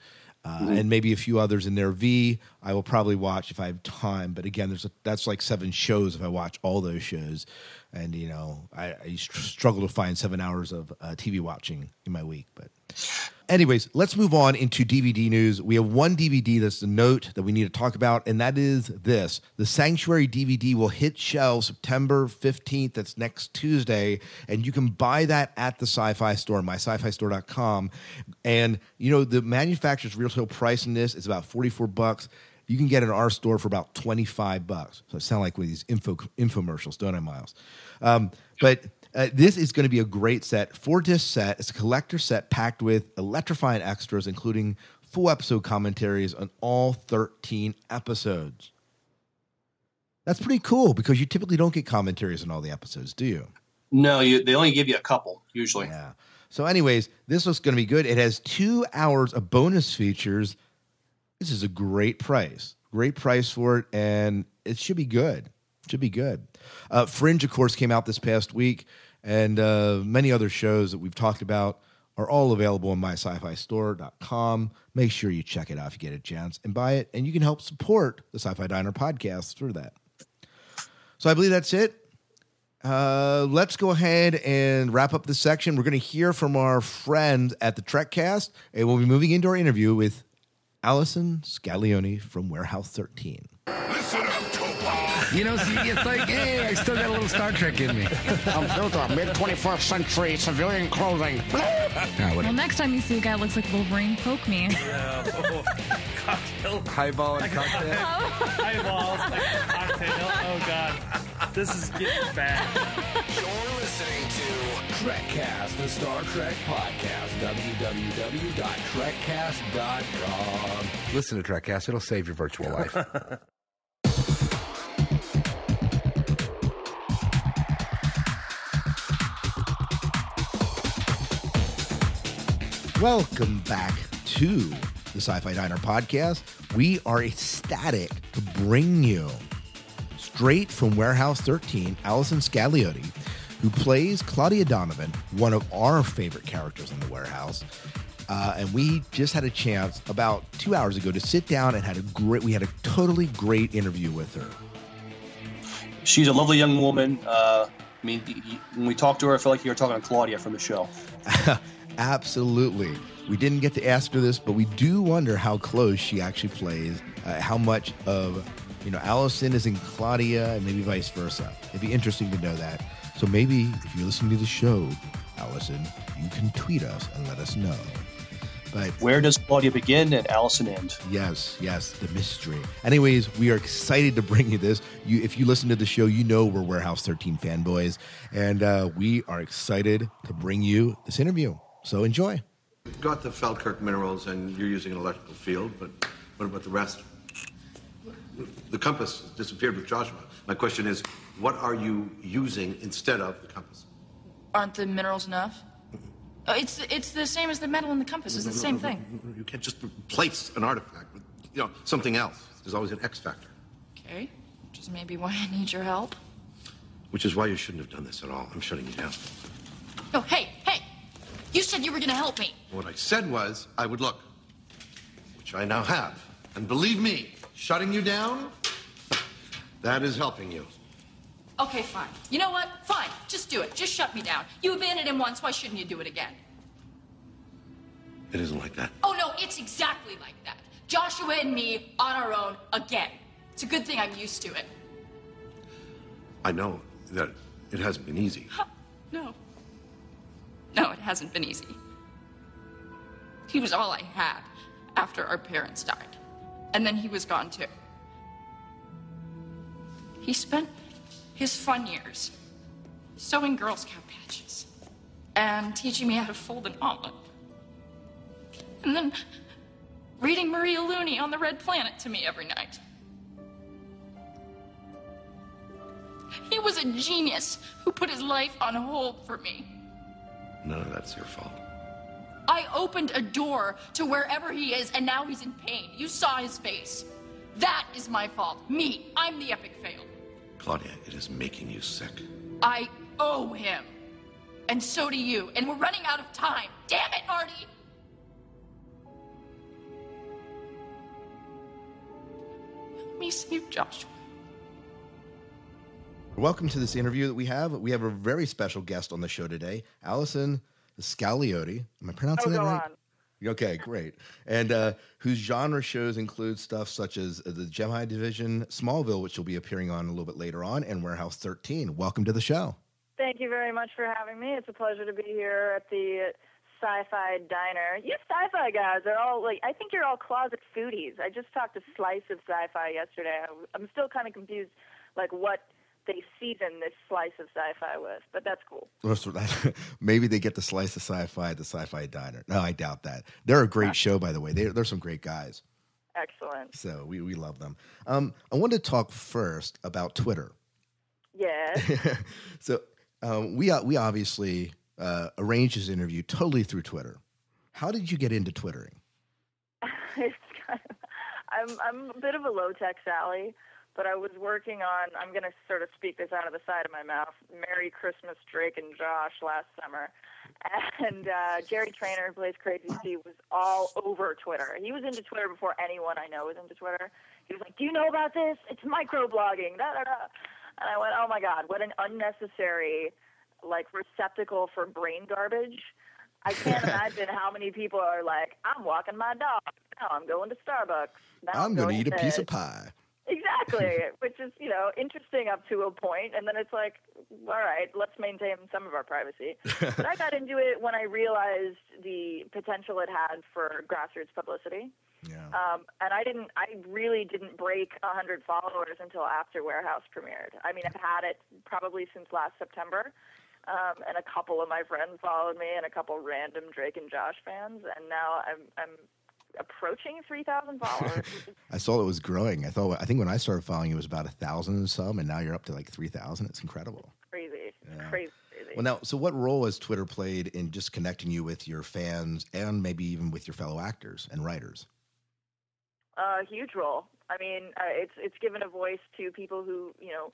Uh, And maybe a few others in there. V, I will probably watch if I have time. But again, there's a, that's like seven shows if I watch all those shows. And you know, I, I str- struggle to find seven hours of uh, TV watching in my week. But Anyways, let's move on into DVD news. We have one DVD that's a note that we need to talk about, and that is this. The Sanctuary DVD will hit shelves September 15th. That's next Tuesday. And you can buy that at the sci fi store, mysci-fi-store.com. And, you know, the manufacturer's retail price in this is about 44 bucks. You can get it in our store for about 25 bucks. So it sounds like one of these info, infomercials, don't I, Miles? Um, but uh, this is going to be a great set, four disc set. It's a collector set packed with electrifying extras, including full episode commentaries on all 13 episodes. That's pretty cool because you typically don't get commentaries on all the episodes, do you? No, you, they only give you a couple usually. Yeah. So, anyways, this was going to be good. It has two hours of bonus features. This is a great price. Great price for it, and it should be good. Should be good. Uh, Fringe, of course, came out this past week, and uh, many other shows that we've talked about are all available on mysci-fi-store.com. Make sure you check it out if you get a chance and buy it, and you can help support the Sci-Fi Diner podcast through that. So I believe that's it. Uh, let's go ahead and wrap up this section. We're going to hear from our friend at the Trekcast, and we'll be moving into our interview with Allison Scagliotti from Warehouse 13. You know, see, it's like, hey, I still got a little Star Trek in me. I'm built of mid 21st century civilian clothing. Ah, well, next time you see a guy that looks like Wolverine, poke me. Oh, cocktail. Highball and cocktail. Eyeballs, like cocktail. Oh god, this is getting bad. You're listening to Trekcast, the Star Trek podcast. www.trekcast.com. Listen to Trekcast. It'll save your virtual life. Welcome back to the Sci Fi Diner podcast. We are ecstatic to bring you straight from Warehouse 13, Allison Scagliotti, who plays Claudia Donovan, one of our favorite characters in the warehouse. Uh, and we just had a chance about two hours ago to sit down and had a great, we had a totally great interview with her. She's a lovely young woman. Uh, I mean, when we talked to her, I feel like you were talking to Claudia from the show. Absolutely. We didn't get to ask her this, but we do wonder how close she actually plays, uh, how much of, you know, Allison is in Claudia and maybe vice versa. It'd be interesting to know that. So maybe if you're listening to the show, Allison, you can tweet us and let us know. But Where does Claudia begin and Allison end? Yes, yes, the mystery. Anyways, we are excited to bring you this. You, if you listen to the show, you know we're Warehouse 13 fanboys, and uh, we are excited to bring you this interview. So enjoy. You've got the Feldkirk minerals, and you're using an electrical field, but what about the rest? The compass disappeared with Joshua. My question is, what are you using instead of the compass? Aren't the minerals enough? Uh, it's it's the same as the metal in the compass. It's the same thing. You can't just replace an artifact with, you know, something else. There's always an X factor, Okay, which is maybe why I need your help. which is why you shouldn't have done this at all. I'm shutting you down. Oh, hey, hey! You said you were gonna help me. What I said was I would look, which I now have. And believe me, shutting you down, that is helping you. Okay, fine. You know what? Fine. Just do it. Just shut me down. You abandoned him once. Why shouldn't you do it again? It isn't like that. Oh no, it's exactly like that. Joshua and me on our own again. It's a good thing I'm used to it. I know that it hasn't been easy. No. No, it hasn't been easy. He was all I had after our parents died. And then he was gone too. He spent his fun years sewing Girl Scout patches and teaching me how to fold an omelet. And then reading Maria Looney on the Red Planet to me every night. He was a genius who put his life on hold for me. None of that's your fault. I opened a door to wherever he is, and now he's in pain. You saw his face. That is my fault. Me. I'm the epic fail. Claudia, it is making you sick. I owe him. And so do you. And we're running out of time. Damn it, Marty! Help me save Joshua. Welcome to this interview that we have. We have a very special guest on the show today, Allison Scagliotti. Am I pronouncing Oh, that right? on. Okay, great. And uh, whose genre shows include stuff such as the Gemini Division, Smallville, which you'll be appearing on a little bit later on, and Warehouse 13. Welcome to the show. Thank you very much for having me. It's a pleasure to be here at the Sci-Fi Diner. You sci-fi guys are all like, I think you're all closet foodies. I just talked to Slice of Sci-Fi yesterday. I'm still kind of confused, like what they season this slice of sci-fi with, but that's cool. Maybe they get the slice of sci-fi at the Sci-Fi Diner. No, I doubt that. They're a great show, by the way. They're, they're some great guys. Excellent. So we, we love them. Um, I wanted to talk first about Twitter. Yeah. so um, we we obviously uh, arranged this interview totally through Twitter. How did you get into twittering? it's kind of, I'm I'm a bit of a low tech Sally, but I was working on. I'm going to sort of speak this out of the side of my mouth. Merry Christmas, Drake and Josh last summer, and uh, Jerry Trainer, who plays Crazy Steve, was all over Twitter. He was into Twitter before anyone I know was into Twitter. He was like, "Do you know about this? It's microblogging." Da da da. And I went, "Oh my God, what an unnecessary like receptacle for brain garbage." I can't imagine how many people are like, I'm walking my dog. Now I'm going to Starbucks. Now I'm going to eat a to piece of pie. Exactly, which is you know interesting up to a point, and then it's like, all right, let's maintain some of our privacy. but I got into it when I realized the potential it had for grassroots publicity. Yeah. Um, and I didn't, I really didn't break 100 followers until after Warehouse premiered. I mean, I've had it probably since last September. Um, and a couple of my friends followed me, and a couple random Drake and Josh fans, and now I'm I'm approaching 3,000 followers. I saw it was growing. I thought I think when I started following you, it was about a thousand and some, and now you're up to like three thousand. It's incredible. crazy, Yeah. crazy, crazy. Well, now, so what role has Twitter played in just connecting you with your fans and maybe even with your fellow actors and writers? A huge role. I mean, uh, it's it's given a voice to people who you know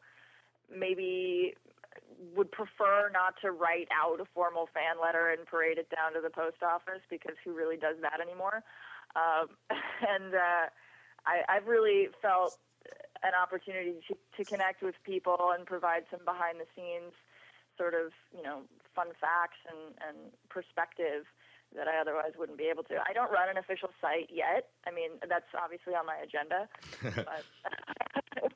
maybe would prefer not to write out a formal fan letter and parade it down to the post office because who really does that anymore? Um, and uh, I, I've really felt an opportunity to, to connect with people and provide some behind the scenes sort of you know fun facts and, and perspective that I otherwise wouldn't be able to. I don't run an official site yet. I mean, that's obviously on my agenda, but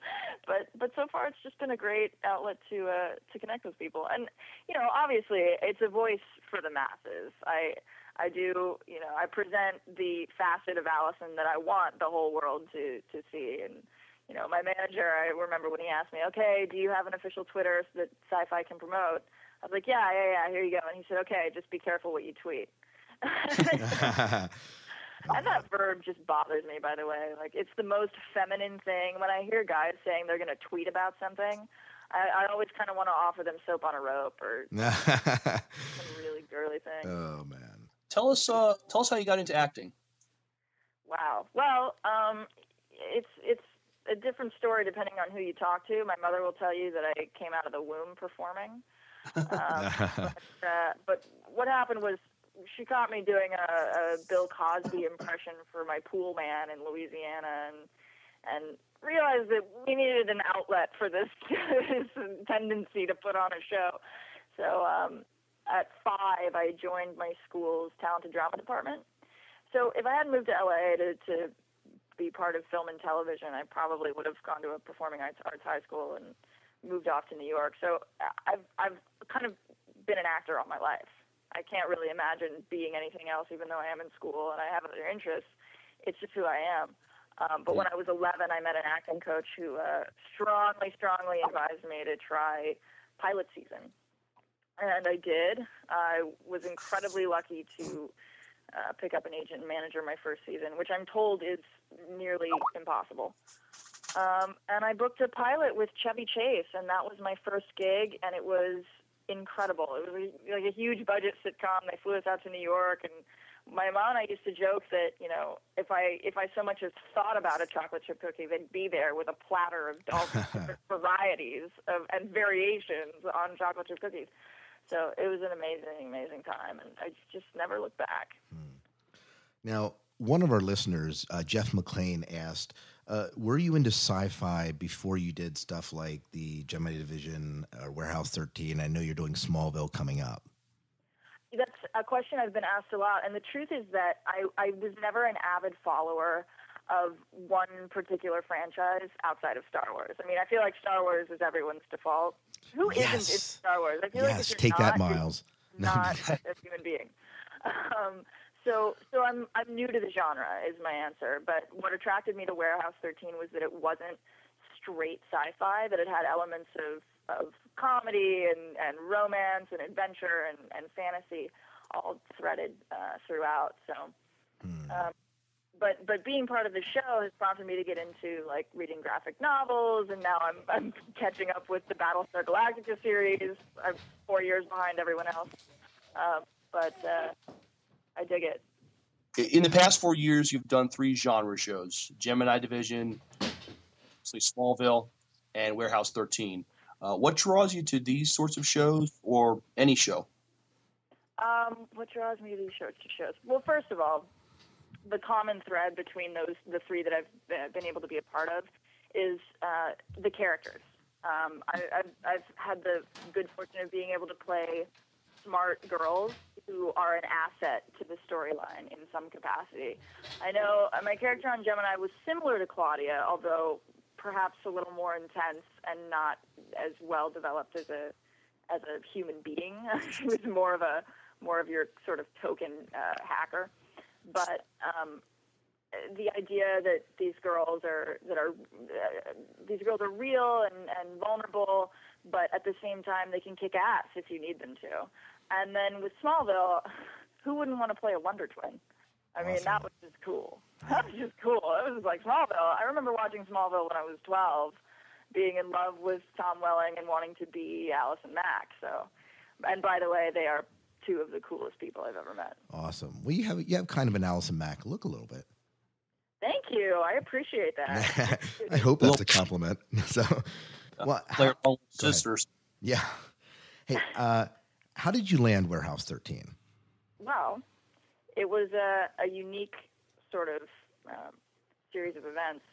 but but so far it's just been a great outlet to uh, to connect with people. And you know, obviously it's a voice for the masses. I I do, you know, I present the facet of Allison that I want the whole world to to see. And you know, my manager, I remember when he asked me, "Okay, do you have an official Twitter that Sci-Fi can promote?" I was like, "Yeah, yeah, yeah. Here you go." And he said, "Okay, just be careful what you tweet." And that verb just bothers me, by the way. Like, it's the most feminine thing. When I hear guys saying they're going to tweet about something, I, I always kind of want to offer them soap on a rope or some really girly thing. Oh man. Tell us, uh, tell us how you got into acting. Wow. Well, um, it's it's a different story depending on who you talk to. My mother will tell you that I came out of the womb performing. Um, but, uh, but what happened was she caught me doing a, a Bill Cosby impression for my pool man in Louisiana, and and realized that we needed an outlet for this, this tendency to put on a show. So um, at five, I joined my school's talented drama department. So if I hadn't moved to LA to, to be part of film and television, I probably would have gone to a performing arts, arts high school and moved off to New York. So I've I've kind of been an actor all my life. I can't really imagine being anything else, even though I am in school and I have other interests. It's just who I am. Um, but when I was 11, I met an acting coach who uh, strongly, strongly advised me to try pilot season. And I did. I was incredibly lucky to uh, pick up an agent and manager my first season, which I'm told is nearly impossible. Um, and I booked a pilot with Chevy Chase, and that was my first gig, and it was incredible. It was a, like a huge budget sitcom. They flew us out to New York, and my mom and I used to joke that you know if I if I so much as thought about a chocolate chip cookie, they'd be there with a platter of all varieties of and variations on chocolate chip cookies. So it was an amazing, amazing time, and I just never looked back. Now, one of our listeners, uh, Jeff McLean, asked, uh, "Were you into sci-fi before you did stuff like the Gemini Division or Warehouse 13? I know you're doing Smallville coming up." That's a question I've been asked a lot, and the truth is that I, I was never an avid follower of one particular franchise outside of Star Wars. I mean, I feel like Star Wars is everyone's default. Who not Yes. into Star Wars? I feel like Yes, you're take that, not, you're Miles. Not a human being. Um, so, so I'm I'm new to the genre is my answer. But what attracted me to Warehouse 13 was that it wasn't straight sci-fi; that it had elements of of comedy and and romance and adventure and and fantasy all threaded uh, throughout. So. Um, but but being part of the show has prompted me to get into like reading graphic novels, and now I'm I'm catching up with the Battlestar Galactica series. I'm four years behind everyone else, uh, but uh, I dig it. In the past four years, you've done three genre shows: Gemini Division, Smallville, and Warehouse 13. Uh, what draws you to these sorts of shows, or any show? Um, what draws me to these shows? To shows? Well, first of all, the common thread between those the three that I've been able to be a part of is uh, the characters. Um, I, I've, I've had the good fortune of being able to play smart girls who are an asset to the storyline in some capacity. I know uh, my character on Gemini was similar to Claudia, although perhaps a little more intense and not as well developed as a as a human being. she was more of a more of your sort of token uh, hacker, but um, the idea that these girls are that are uh, these girls are real and, and vulnerable, but at the same time they can kick ass if you need them to. And then with Smallville, who wouldn't want to play a Wonder Twin? I mean, that was just cool. That was just cool. It was like Smallville. I remember watching Smallville when I was 12, being in love with Tom Welling and wanting to be Allison Mack. So, and by the way, they are two of the coolest people I've ever met. Awesome. Well, you have you have kind of an Allison Mack look a little bit. Thank you. I appreciate that. I hope that's a compliment. So, well, Player how- sisters. yeah. Hey, uh, how did you land Warehouse 13? Well, it was a, a unique sort of um, series of events.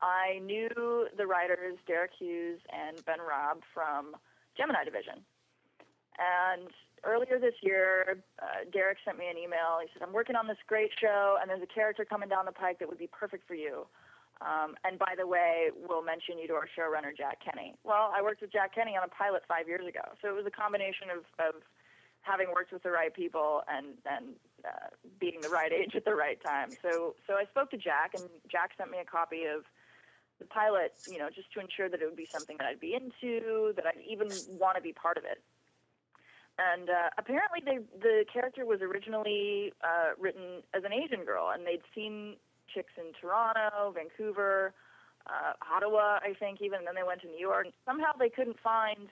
I knew the writers Deric Hughes and Ben Raab from Gemini Division. And earlier this year, uh, Deric sent me an email. He said, I'm working on this great show, and there's a character coming down the pike that would be perfect for you. Um, and by the way, we'll mention you to our showrunner, Jack Kenny. Well, I worked with Jack Kenny on a pilot five years ago. So it was a combination of, of having worked with the right people and and uh, being the right age at the right time. So so I spoke to Jack, and Jack sent me a copy of the pilot, you know, just to ensure that it would be something that I'd be into, that I'd even want to be part of it. And uh, apparently, they, the character was originally uh, written as an Asian girl, and they'd seen chicks in Toronto, Vancouver, uh, Ottawa, I think, even. And then they went to New York. And somehow they couldn't find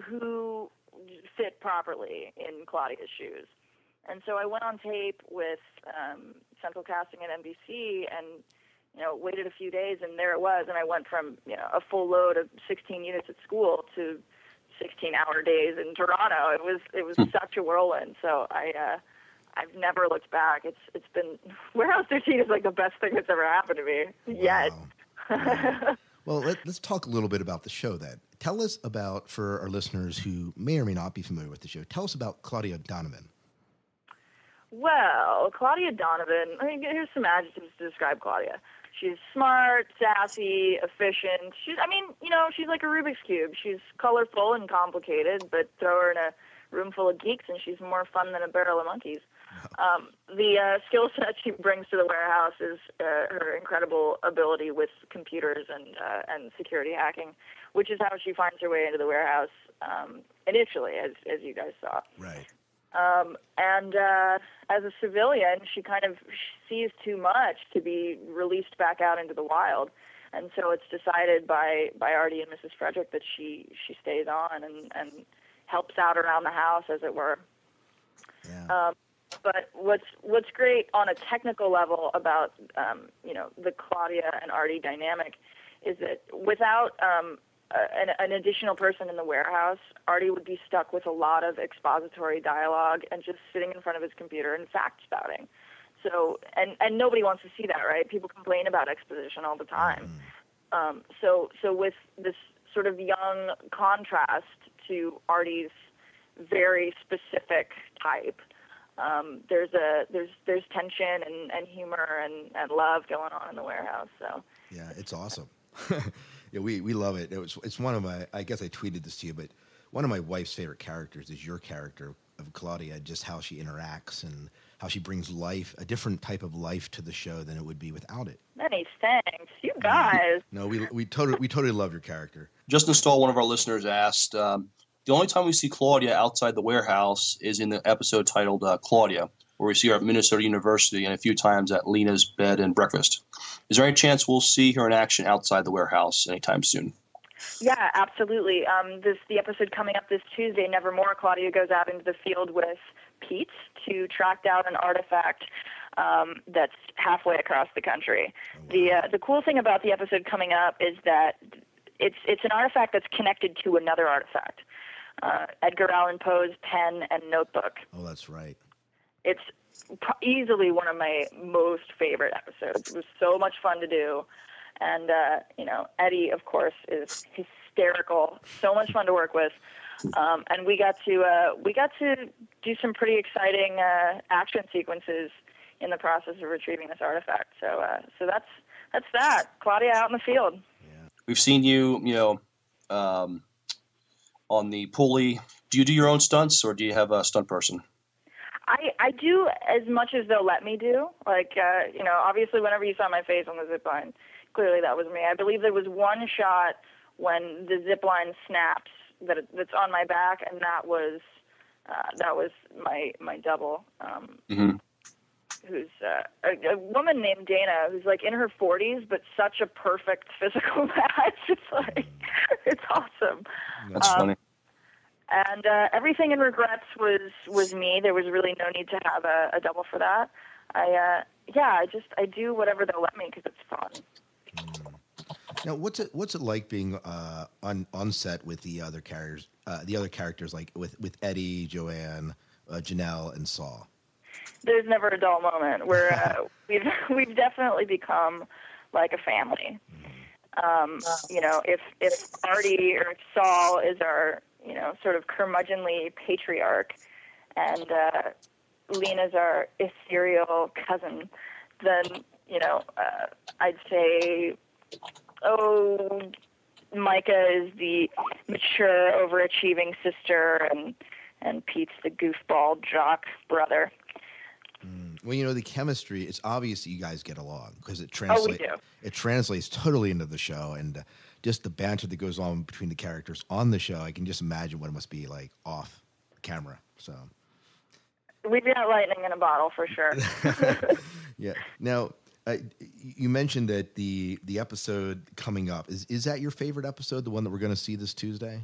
who fit properly in Claudia's shoes. And so I went on tape with um, Central Casting at NBC, and you know, waited a few days, and there it was. And I went from you know a full load of 16 units at school to 16 hour days in Toronto. It was it was such a whirlwind. So I uh, I've never looked back. It's it's been Warehouse 13 is like the best thing that's ever happened to me yet. Well, let, let's talk a little bit about the show then. Tell us about, for our listeners who may or may not be familiar with the show, tell us about Claudia Donovan. Well, Claudia Donovan. I mean, here's some adjectives to describe Claudia. She's smart, sassy, efficient. She's, I mean, you know, she's like a Rubik's cube. She's colorful and complicated, but throw her in a room full of geeks, and she's more fun than a barrel of monkeys. Um, the uh, skill set she brings to the warehouse is uh, her incredible ability with computers and uh, and security hacking, which is how she finds her way into the warehouse um, initially, as as you guys saw. Right. Um, and uh, as a civilian, she kind of sees too much to be released back out into the wild. And so it's decided by, by Artie and Mrs. Frederic that she, she stays on and, and helps out around the house, as it were. Um, but what's what's great on a technical level about um, you know the Claudia and Artie dynamic is that without um, an, an additional person in the warehouse, Artie would be stuck with a lot of expository dialogue and just sitting in front of his computer and fact spouting. So and and nobody wants to see that, right? People complain about exposition all the time. Um, so so with this sort of young contrast to Artie's very specific type, um, there's a there's there's tension and, and humor and, and love going on in the warehouse. So Yeah, it's awesome. yeah, we, we love it. It was it's one of my I guess I tweeted this to you, but one of my wife's favorite characters is your character of Claudia, just how she interacts and how she brings life, a different type of life to the show than it would be without it. many thanks, you guys. No, we we totally we totally love your character. Just install. One of our listeners asked. Um, the only time we see Claudia outside the warehouse is in the episode titled uh, Claudia, where we see her at Minnesota University and a few times at Leena's bed and breakfast. Is there any chance we'll see her in action outside the warehouse anytime soon? Yeah, absolutely. Um, this the episode coming up this Tuesday. Nevermore. Claudia goes out into the field with Pete to track down an artifact um, that's halfway across the country. The uh, the cool thing about the episode coming up is that it's it's an artifact that's connected to another artifact. Uh, Edgar Allan Poe's pen and notebook. Oh, that's right. It's easily one of my most favorite episodes. It was so much fun to do, and uh, you know Eddie, of course, is hysterical. So much fun to work with, um, and we got to uh, we got to do some pretty exciting uh, action sequences in the process of retrieving this artifact. So uh, so that's that's that. Claudia out in the field. We've seen you, you know, um, on the pulley. Do you do your own stunts, or do you have a stunt person? I, I do as much as they'll let me do. Like, uh, you know, obviously, whenever you saw my face on the zip line, clearly that was me. I believe there was one shot when the zip line snaps that that's on my back, and that was uh, that was my my double, um, Mm-hmm. who's uh, a, a woman named Dana, who's like in her 40s, but such a perfect physical match. It's like it's awesome. That's Um, funny. And uh, everything in regrets was was me. There was really no need to have a, a double for that. I uh, yeah, I just I do whatever they'll let me because it's fun. Now, what's it what's it like being uh, on on set with the other characters, uh, the other characters like with with Eddie, Joanne, uh, Genelle, and Saul? There's never a dull moment. We're uh, we've we've definitely become like a family. Um, you know, if if Artie or Saul is our you know sort of curmudgeonly patriarch, and uh, Leena's our ethereal cousin, then you know uh, I'd say, oh, Myka is the mature, overachieving sister, and and Pete's the goofball jock brother. Well, you know the chemistry. It's obvious that you guys get along because it Oh, translates. do. It translates totally into the show, and uh, just the banter that goes on between the characters on the show. I can just imagine what it must be like off camera. So We've got lightning in a bottle for sure. yeah. Now uh, you mentioned that the the episode coming up is is that your favorite episode? The one that we're going to see this Tuesday?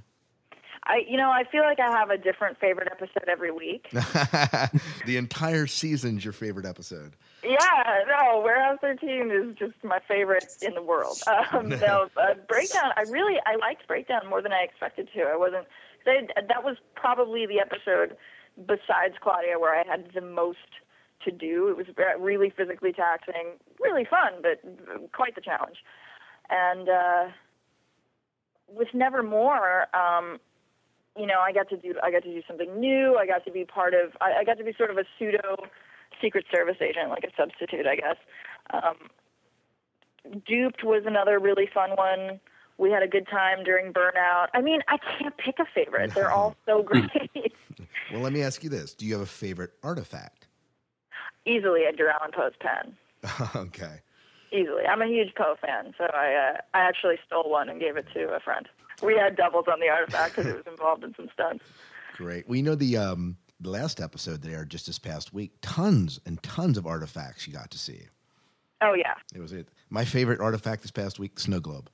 I, you know, I feel like I have a different favorite episode every week. the entire season's your favorite episode. Yeah, no, Warehouse 13 is just my favorite in the world. Um, no, uh, Breakdown, I really, I liked Breakdown more than I expected to. I wasn't, they, that was probably the episode besides Claudia where I had the most to do. It was really physically taxing, really fun, but quite the challenge. And uh, with Nevermore, um, you know, I got to do I got to do something new. I got to be part of I, I got to be sort of a pseudo Secret Service agent, like a substitute, I guess. Um, Duped was another really fun one. We had a good time during Burnout. I mean, I can't pick a favorite. They're all so great. Well, let me ask you this: Do you have a favorite artifact? Easily Edgar Allan Poe's pen. okay. Easily. I'm a huge Poe fan, so I uh, I actually stole one and gave it to a friend. We had doubles on the artifact because it was involved in some stunts. Great. Well, you know the um the last episode that aired just this past week, tons and tons of artifacts you got to see. Oh yeah, It was it. My favorite artifact this past week, the snow globe.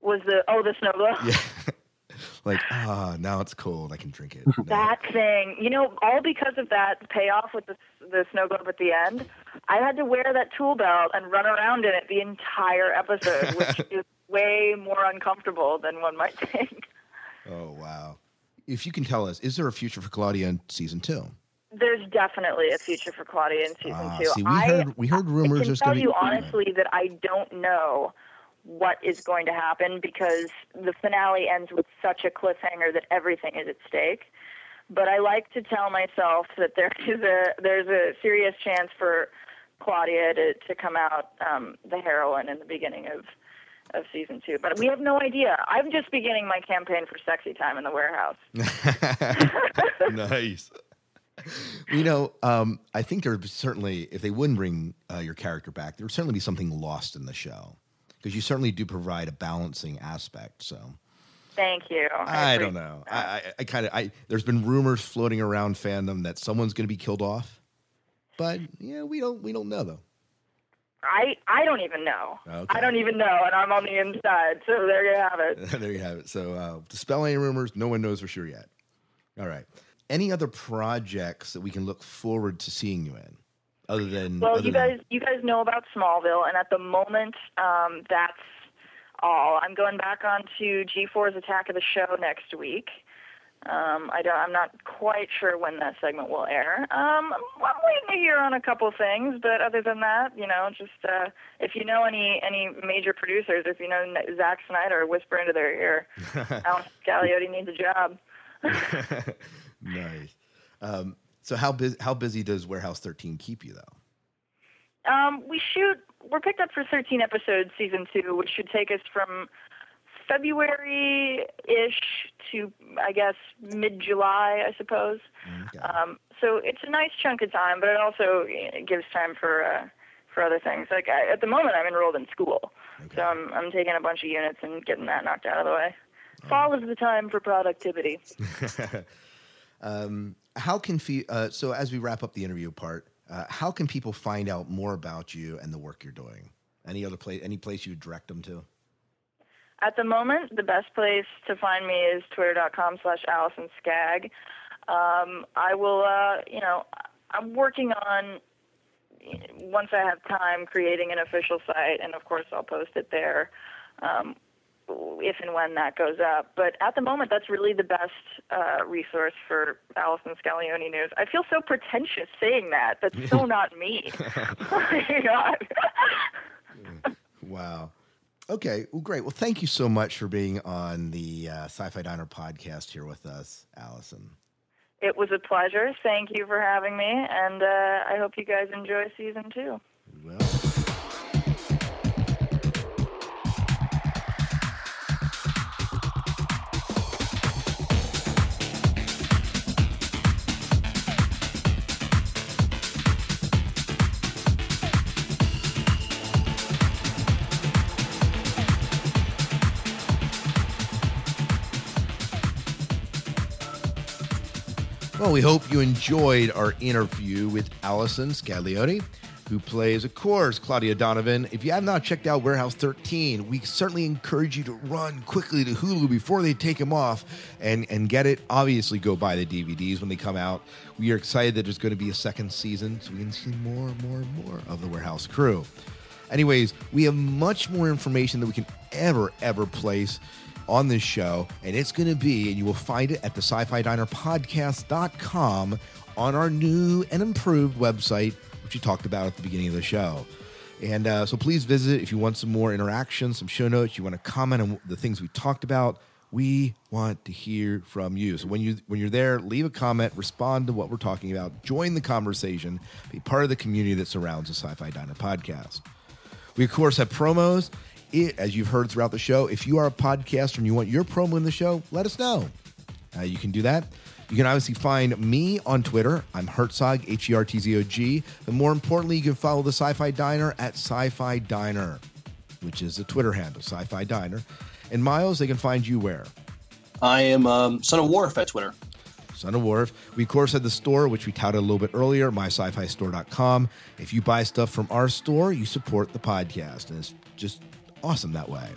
was the oh the snow globe. Yeah. like ah, now it's cold. I can drink it. That thing, you know, all because of that payoff with the the snow globe at the end, I had to wear that tool belt and run around in it the entire episode, which is way more uncomfortable than one might think. Oh wow. If you can tell us, is there a future for Claudia in season two? There's definitely a future for Claudia in season Ah, two. see, we I, heard we heard rumors I can tell you be honestly that I don't know what is going to happen because the finale ends with such a cliffhanger that everything is at stake. But I like to tell myself that there is a there's a serious chance for Claudia to, to come out um, the heroine in the beginning of of season two. But we have no idea. I'm just beginning my campaign for sexy time in the warehouse. nice. You know, um, I think there would certainly, if they wouldn't bring uh, your character back, there would certainly be something lost in the show because you certainly do provide a balancing aspect. So Thank you. I, don't appreciate know. I, I, I kind of, I there's been rumors floating around fandom that someone's going to be killed off, but yeah, we don't, we don't know though. I I don't even know. Okay. I don't even know, and I'm on the inside. So there you have it. there you have it. So, uh, dispel any rumors. No one knows for sure yet. All right. Any other projects that we can look forward to seeing you in, other than? Well, other you than- guys you guys know about Smallville, and at the moment, um, that's all. I'm going back on to G4's Attack of the Show next week. Um, I don't. I'm not quite sure when that segment will air. Um, I'm, waiting to hear on a couple things, but other than that, you know, just uh, if you know any any major producers, if you know Zack Snyder, whisper into their ear. Allison Scagliotti needs a job. nice. Um, so how busy? How busy does Warehouse 13 keep you though? Um, we shoot. We're picked up for 13 episodes, season two, which should take us from February ish to I guess mid July, I suppose. Um, so it's a nice chunk of time, but it also gives time for uh, for other things. Like I, at the moment, I'm enrolled in school, so I'm I'm taking a bunch of units and getting that knocked out of the way. Fall is the time for productivity. um, how can fe- uh, so as we wrap up the interview part, uh, how can people find out more about you and the work you're doing? Any other place? Any place you direct them to? At the moment, the best place to find me is twitter.com slash Allison Skag. Um, I will, uh, you know, I'm working on, once I have time, creating an official site, and of course I'll post it there um, if and when that goes up. But at the moment, that's really the best uh, resource for Allison Scagliotti news. I feel so pretentious saying that. That's so not me. oh my God. Wow. Okay. Well, great. Well, thank you so much for being on the uh, Sci-Fi Diner podcast here with us, Allison. It was a pleasure. Thank you for having me, and uh, I hope you guys enjoy season two. Well, we hope you enjoyed our interview with Allison Scagliotti, who plays, of course, Claudia Donovan. If you have not checked out Warehouse 13, we certainly encourage you to run quickly to Hulu before they take them off and, and get it. Obviously, go buy the DVDs when they come out. We are excited that there's going to be a second season so we can see more and more and more of the Warehouse crew. Anyways, we have much more information than we can ever, ever place on this show, and it's going to be, and you will find it at the sci fi diner podcast.com on our new and improved website, which we talked about at the beginning of the show. And uh, so please visit if you want some more interaction, some show notes, you want to comment on the things we talked about. We want to hear from you. So when you when you're there, leave a comment, respond to what we're talking about, join the conversation, be part of the community that surrounds the Sci-Fi Diner podcast. We, of course, have promos. It, as you've heard throughout the show, if you are a podcaster and you want your promo in the show, let us know. Uh, you can do that. You can obviously find me on Twitter. I'm Hertzog, H E R T Z O G. But more importantly, you can follow the Sci Fi Diner at Sci Fi Diner, which is the Twitter handle, Sci Fi Diner. And Miles, they can find you where? I am um, Son of Wharf at Twitter. Son of Wharf. We, of course, had the store, which we touted a little bit earlier, mysci-fi-store.com. If you buy stuff from our store, you support the podcast, and it's just awesome that way.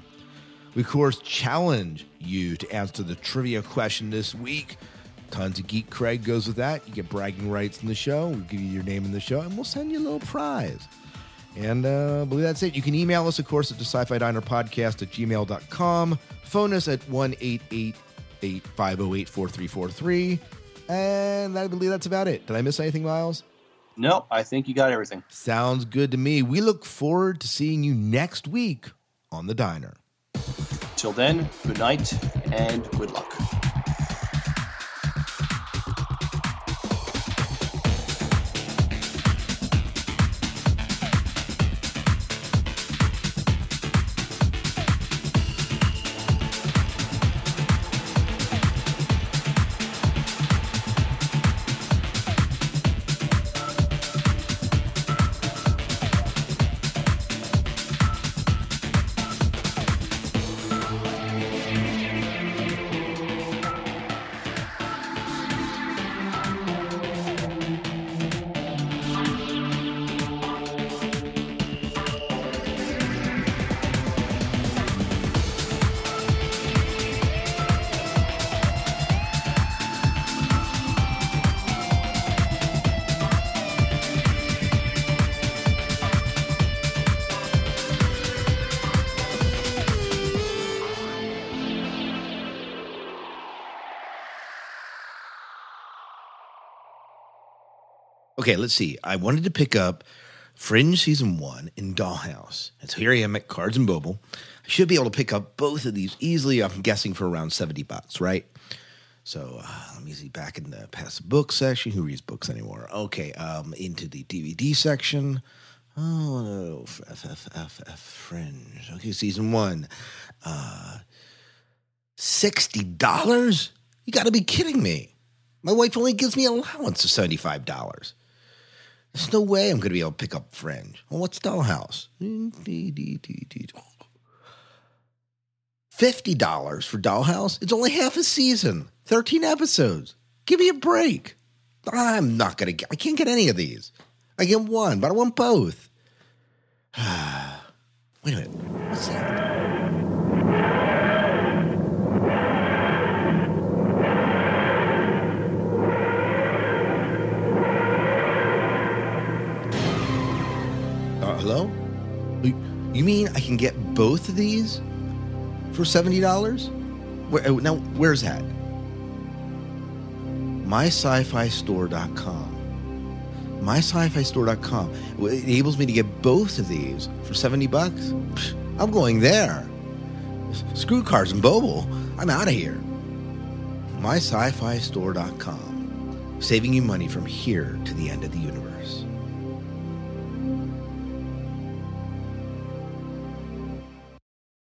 We, of course, challenge you to answer the trivia question this week. Tons of Geek Craig goes with that. You get bragging rights in the show. We'll give you your name in the show, and we'll send you a little prize. And uh, I believe that's it. You can email us, of course, at the sci fi diner podcast at gmail.com. Phone us at 1 508 4343. And I believe that's about it. Did I miss anything, Miles? No, I think you got everything. Sounds good to me. We look forward to seeing you next week on the diner. Till then, good night and good luck. Okay, let's see. I wanted to pick up Fringe season one in Dollhouse. And so here I am at Cards and Boble. I should be able to pick up both of these easily. I'm guessing for around 70 bucks, right? So uh, let me see back in the past book section. Who reads books anymore? Okay, um, into the DVD section. Oh, no, F, F, F, F, Fringe. Okay, season one. Uh, $60? You got to be kidding me. My wife only gives me an allowance of $75. There's no way I'm going to be able to pick up Fringe. Well, what's Dollhouse? Fifty dollars for Dollhouse? It's only half a season, thirteen episodes. Give me a break. I'm not going to get. I can't get any of these. I get one, but I want both. Wait a minute. What's that? Hello? You mean I can get both of these for seventy dollars? Where, oh, now, where's that? MySciFiStore.com. MySciFiStore.com enables me to get both of these for seventy bucks. Psh, I'm going there. Screw Cars and Boble. I'm out of here. MySciFiStore.com. Saving you money from here to the end of the universe.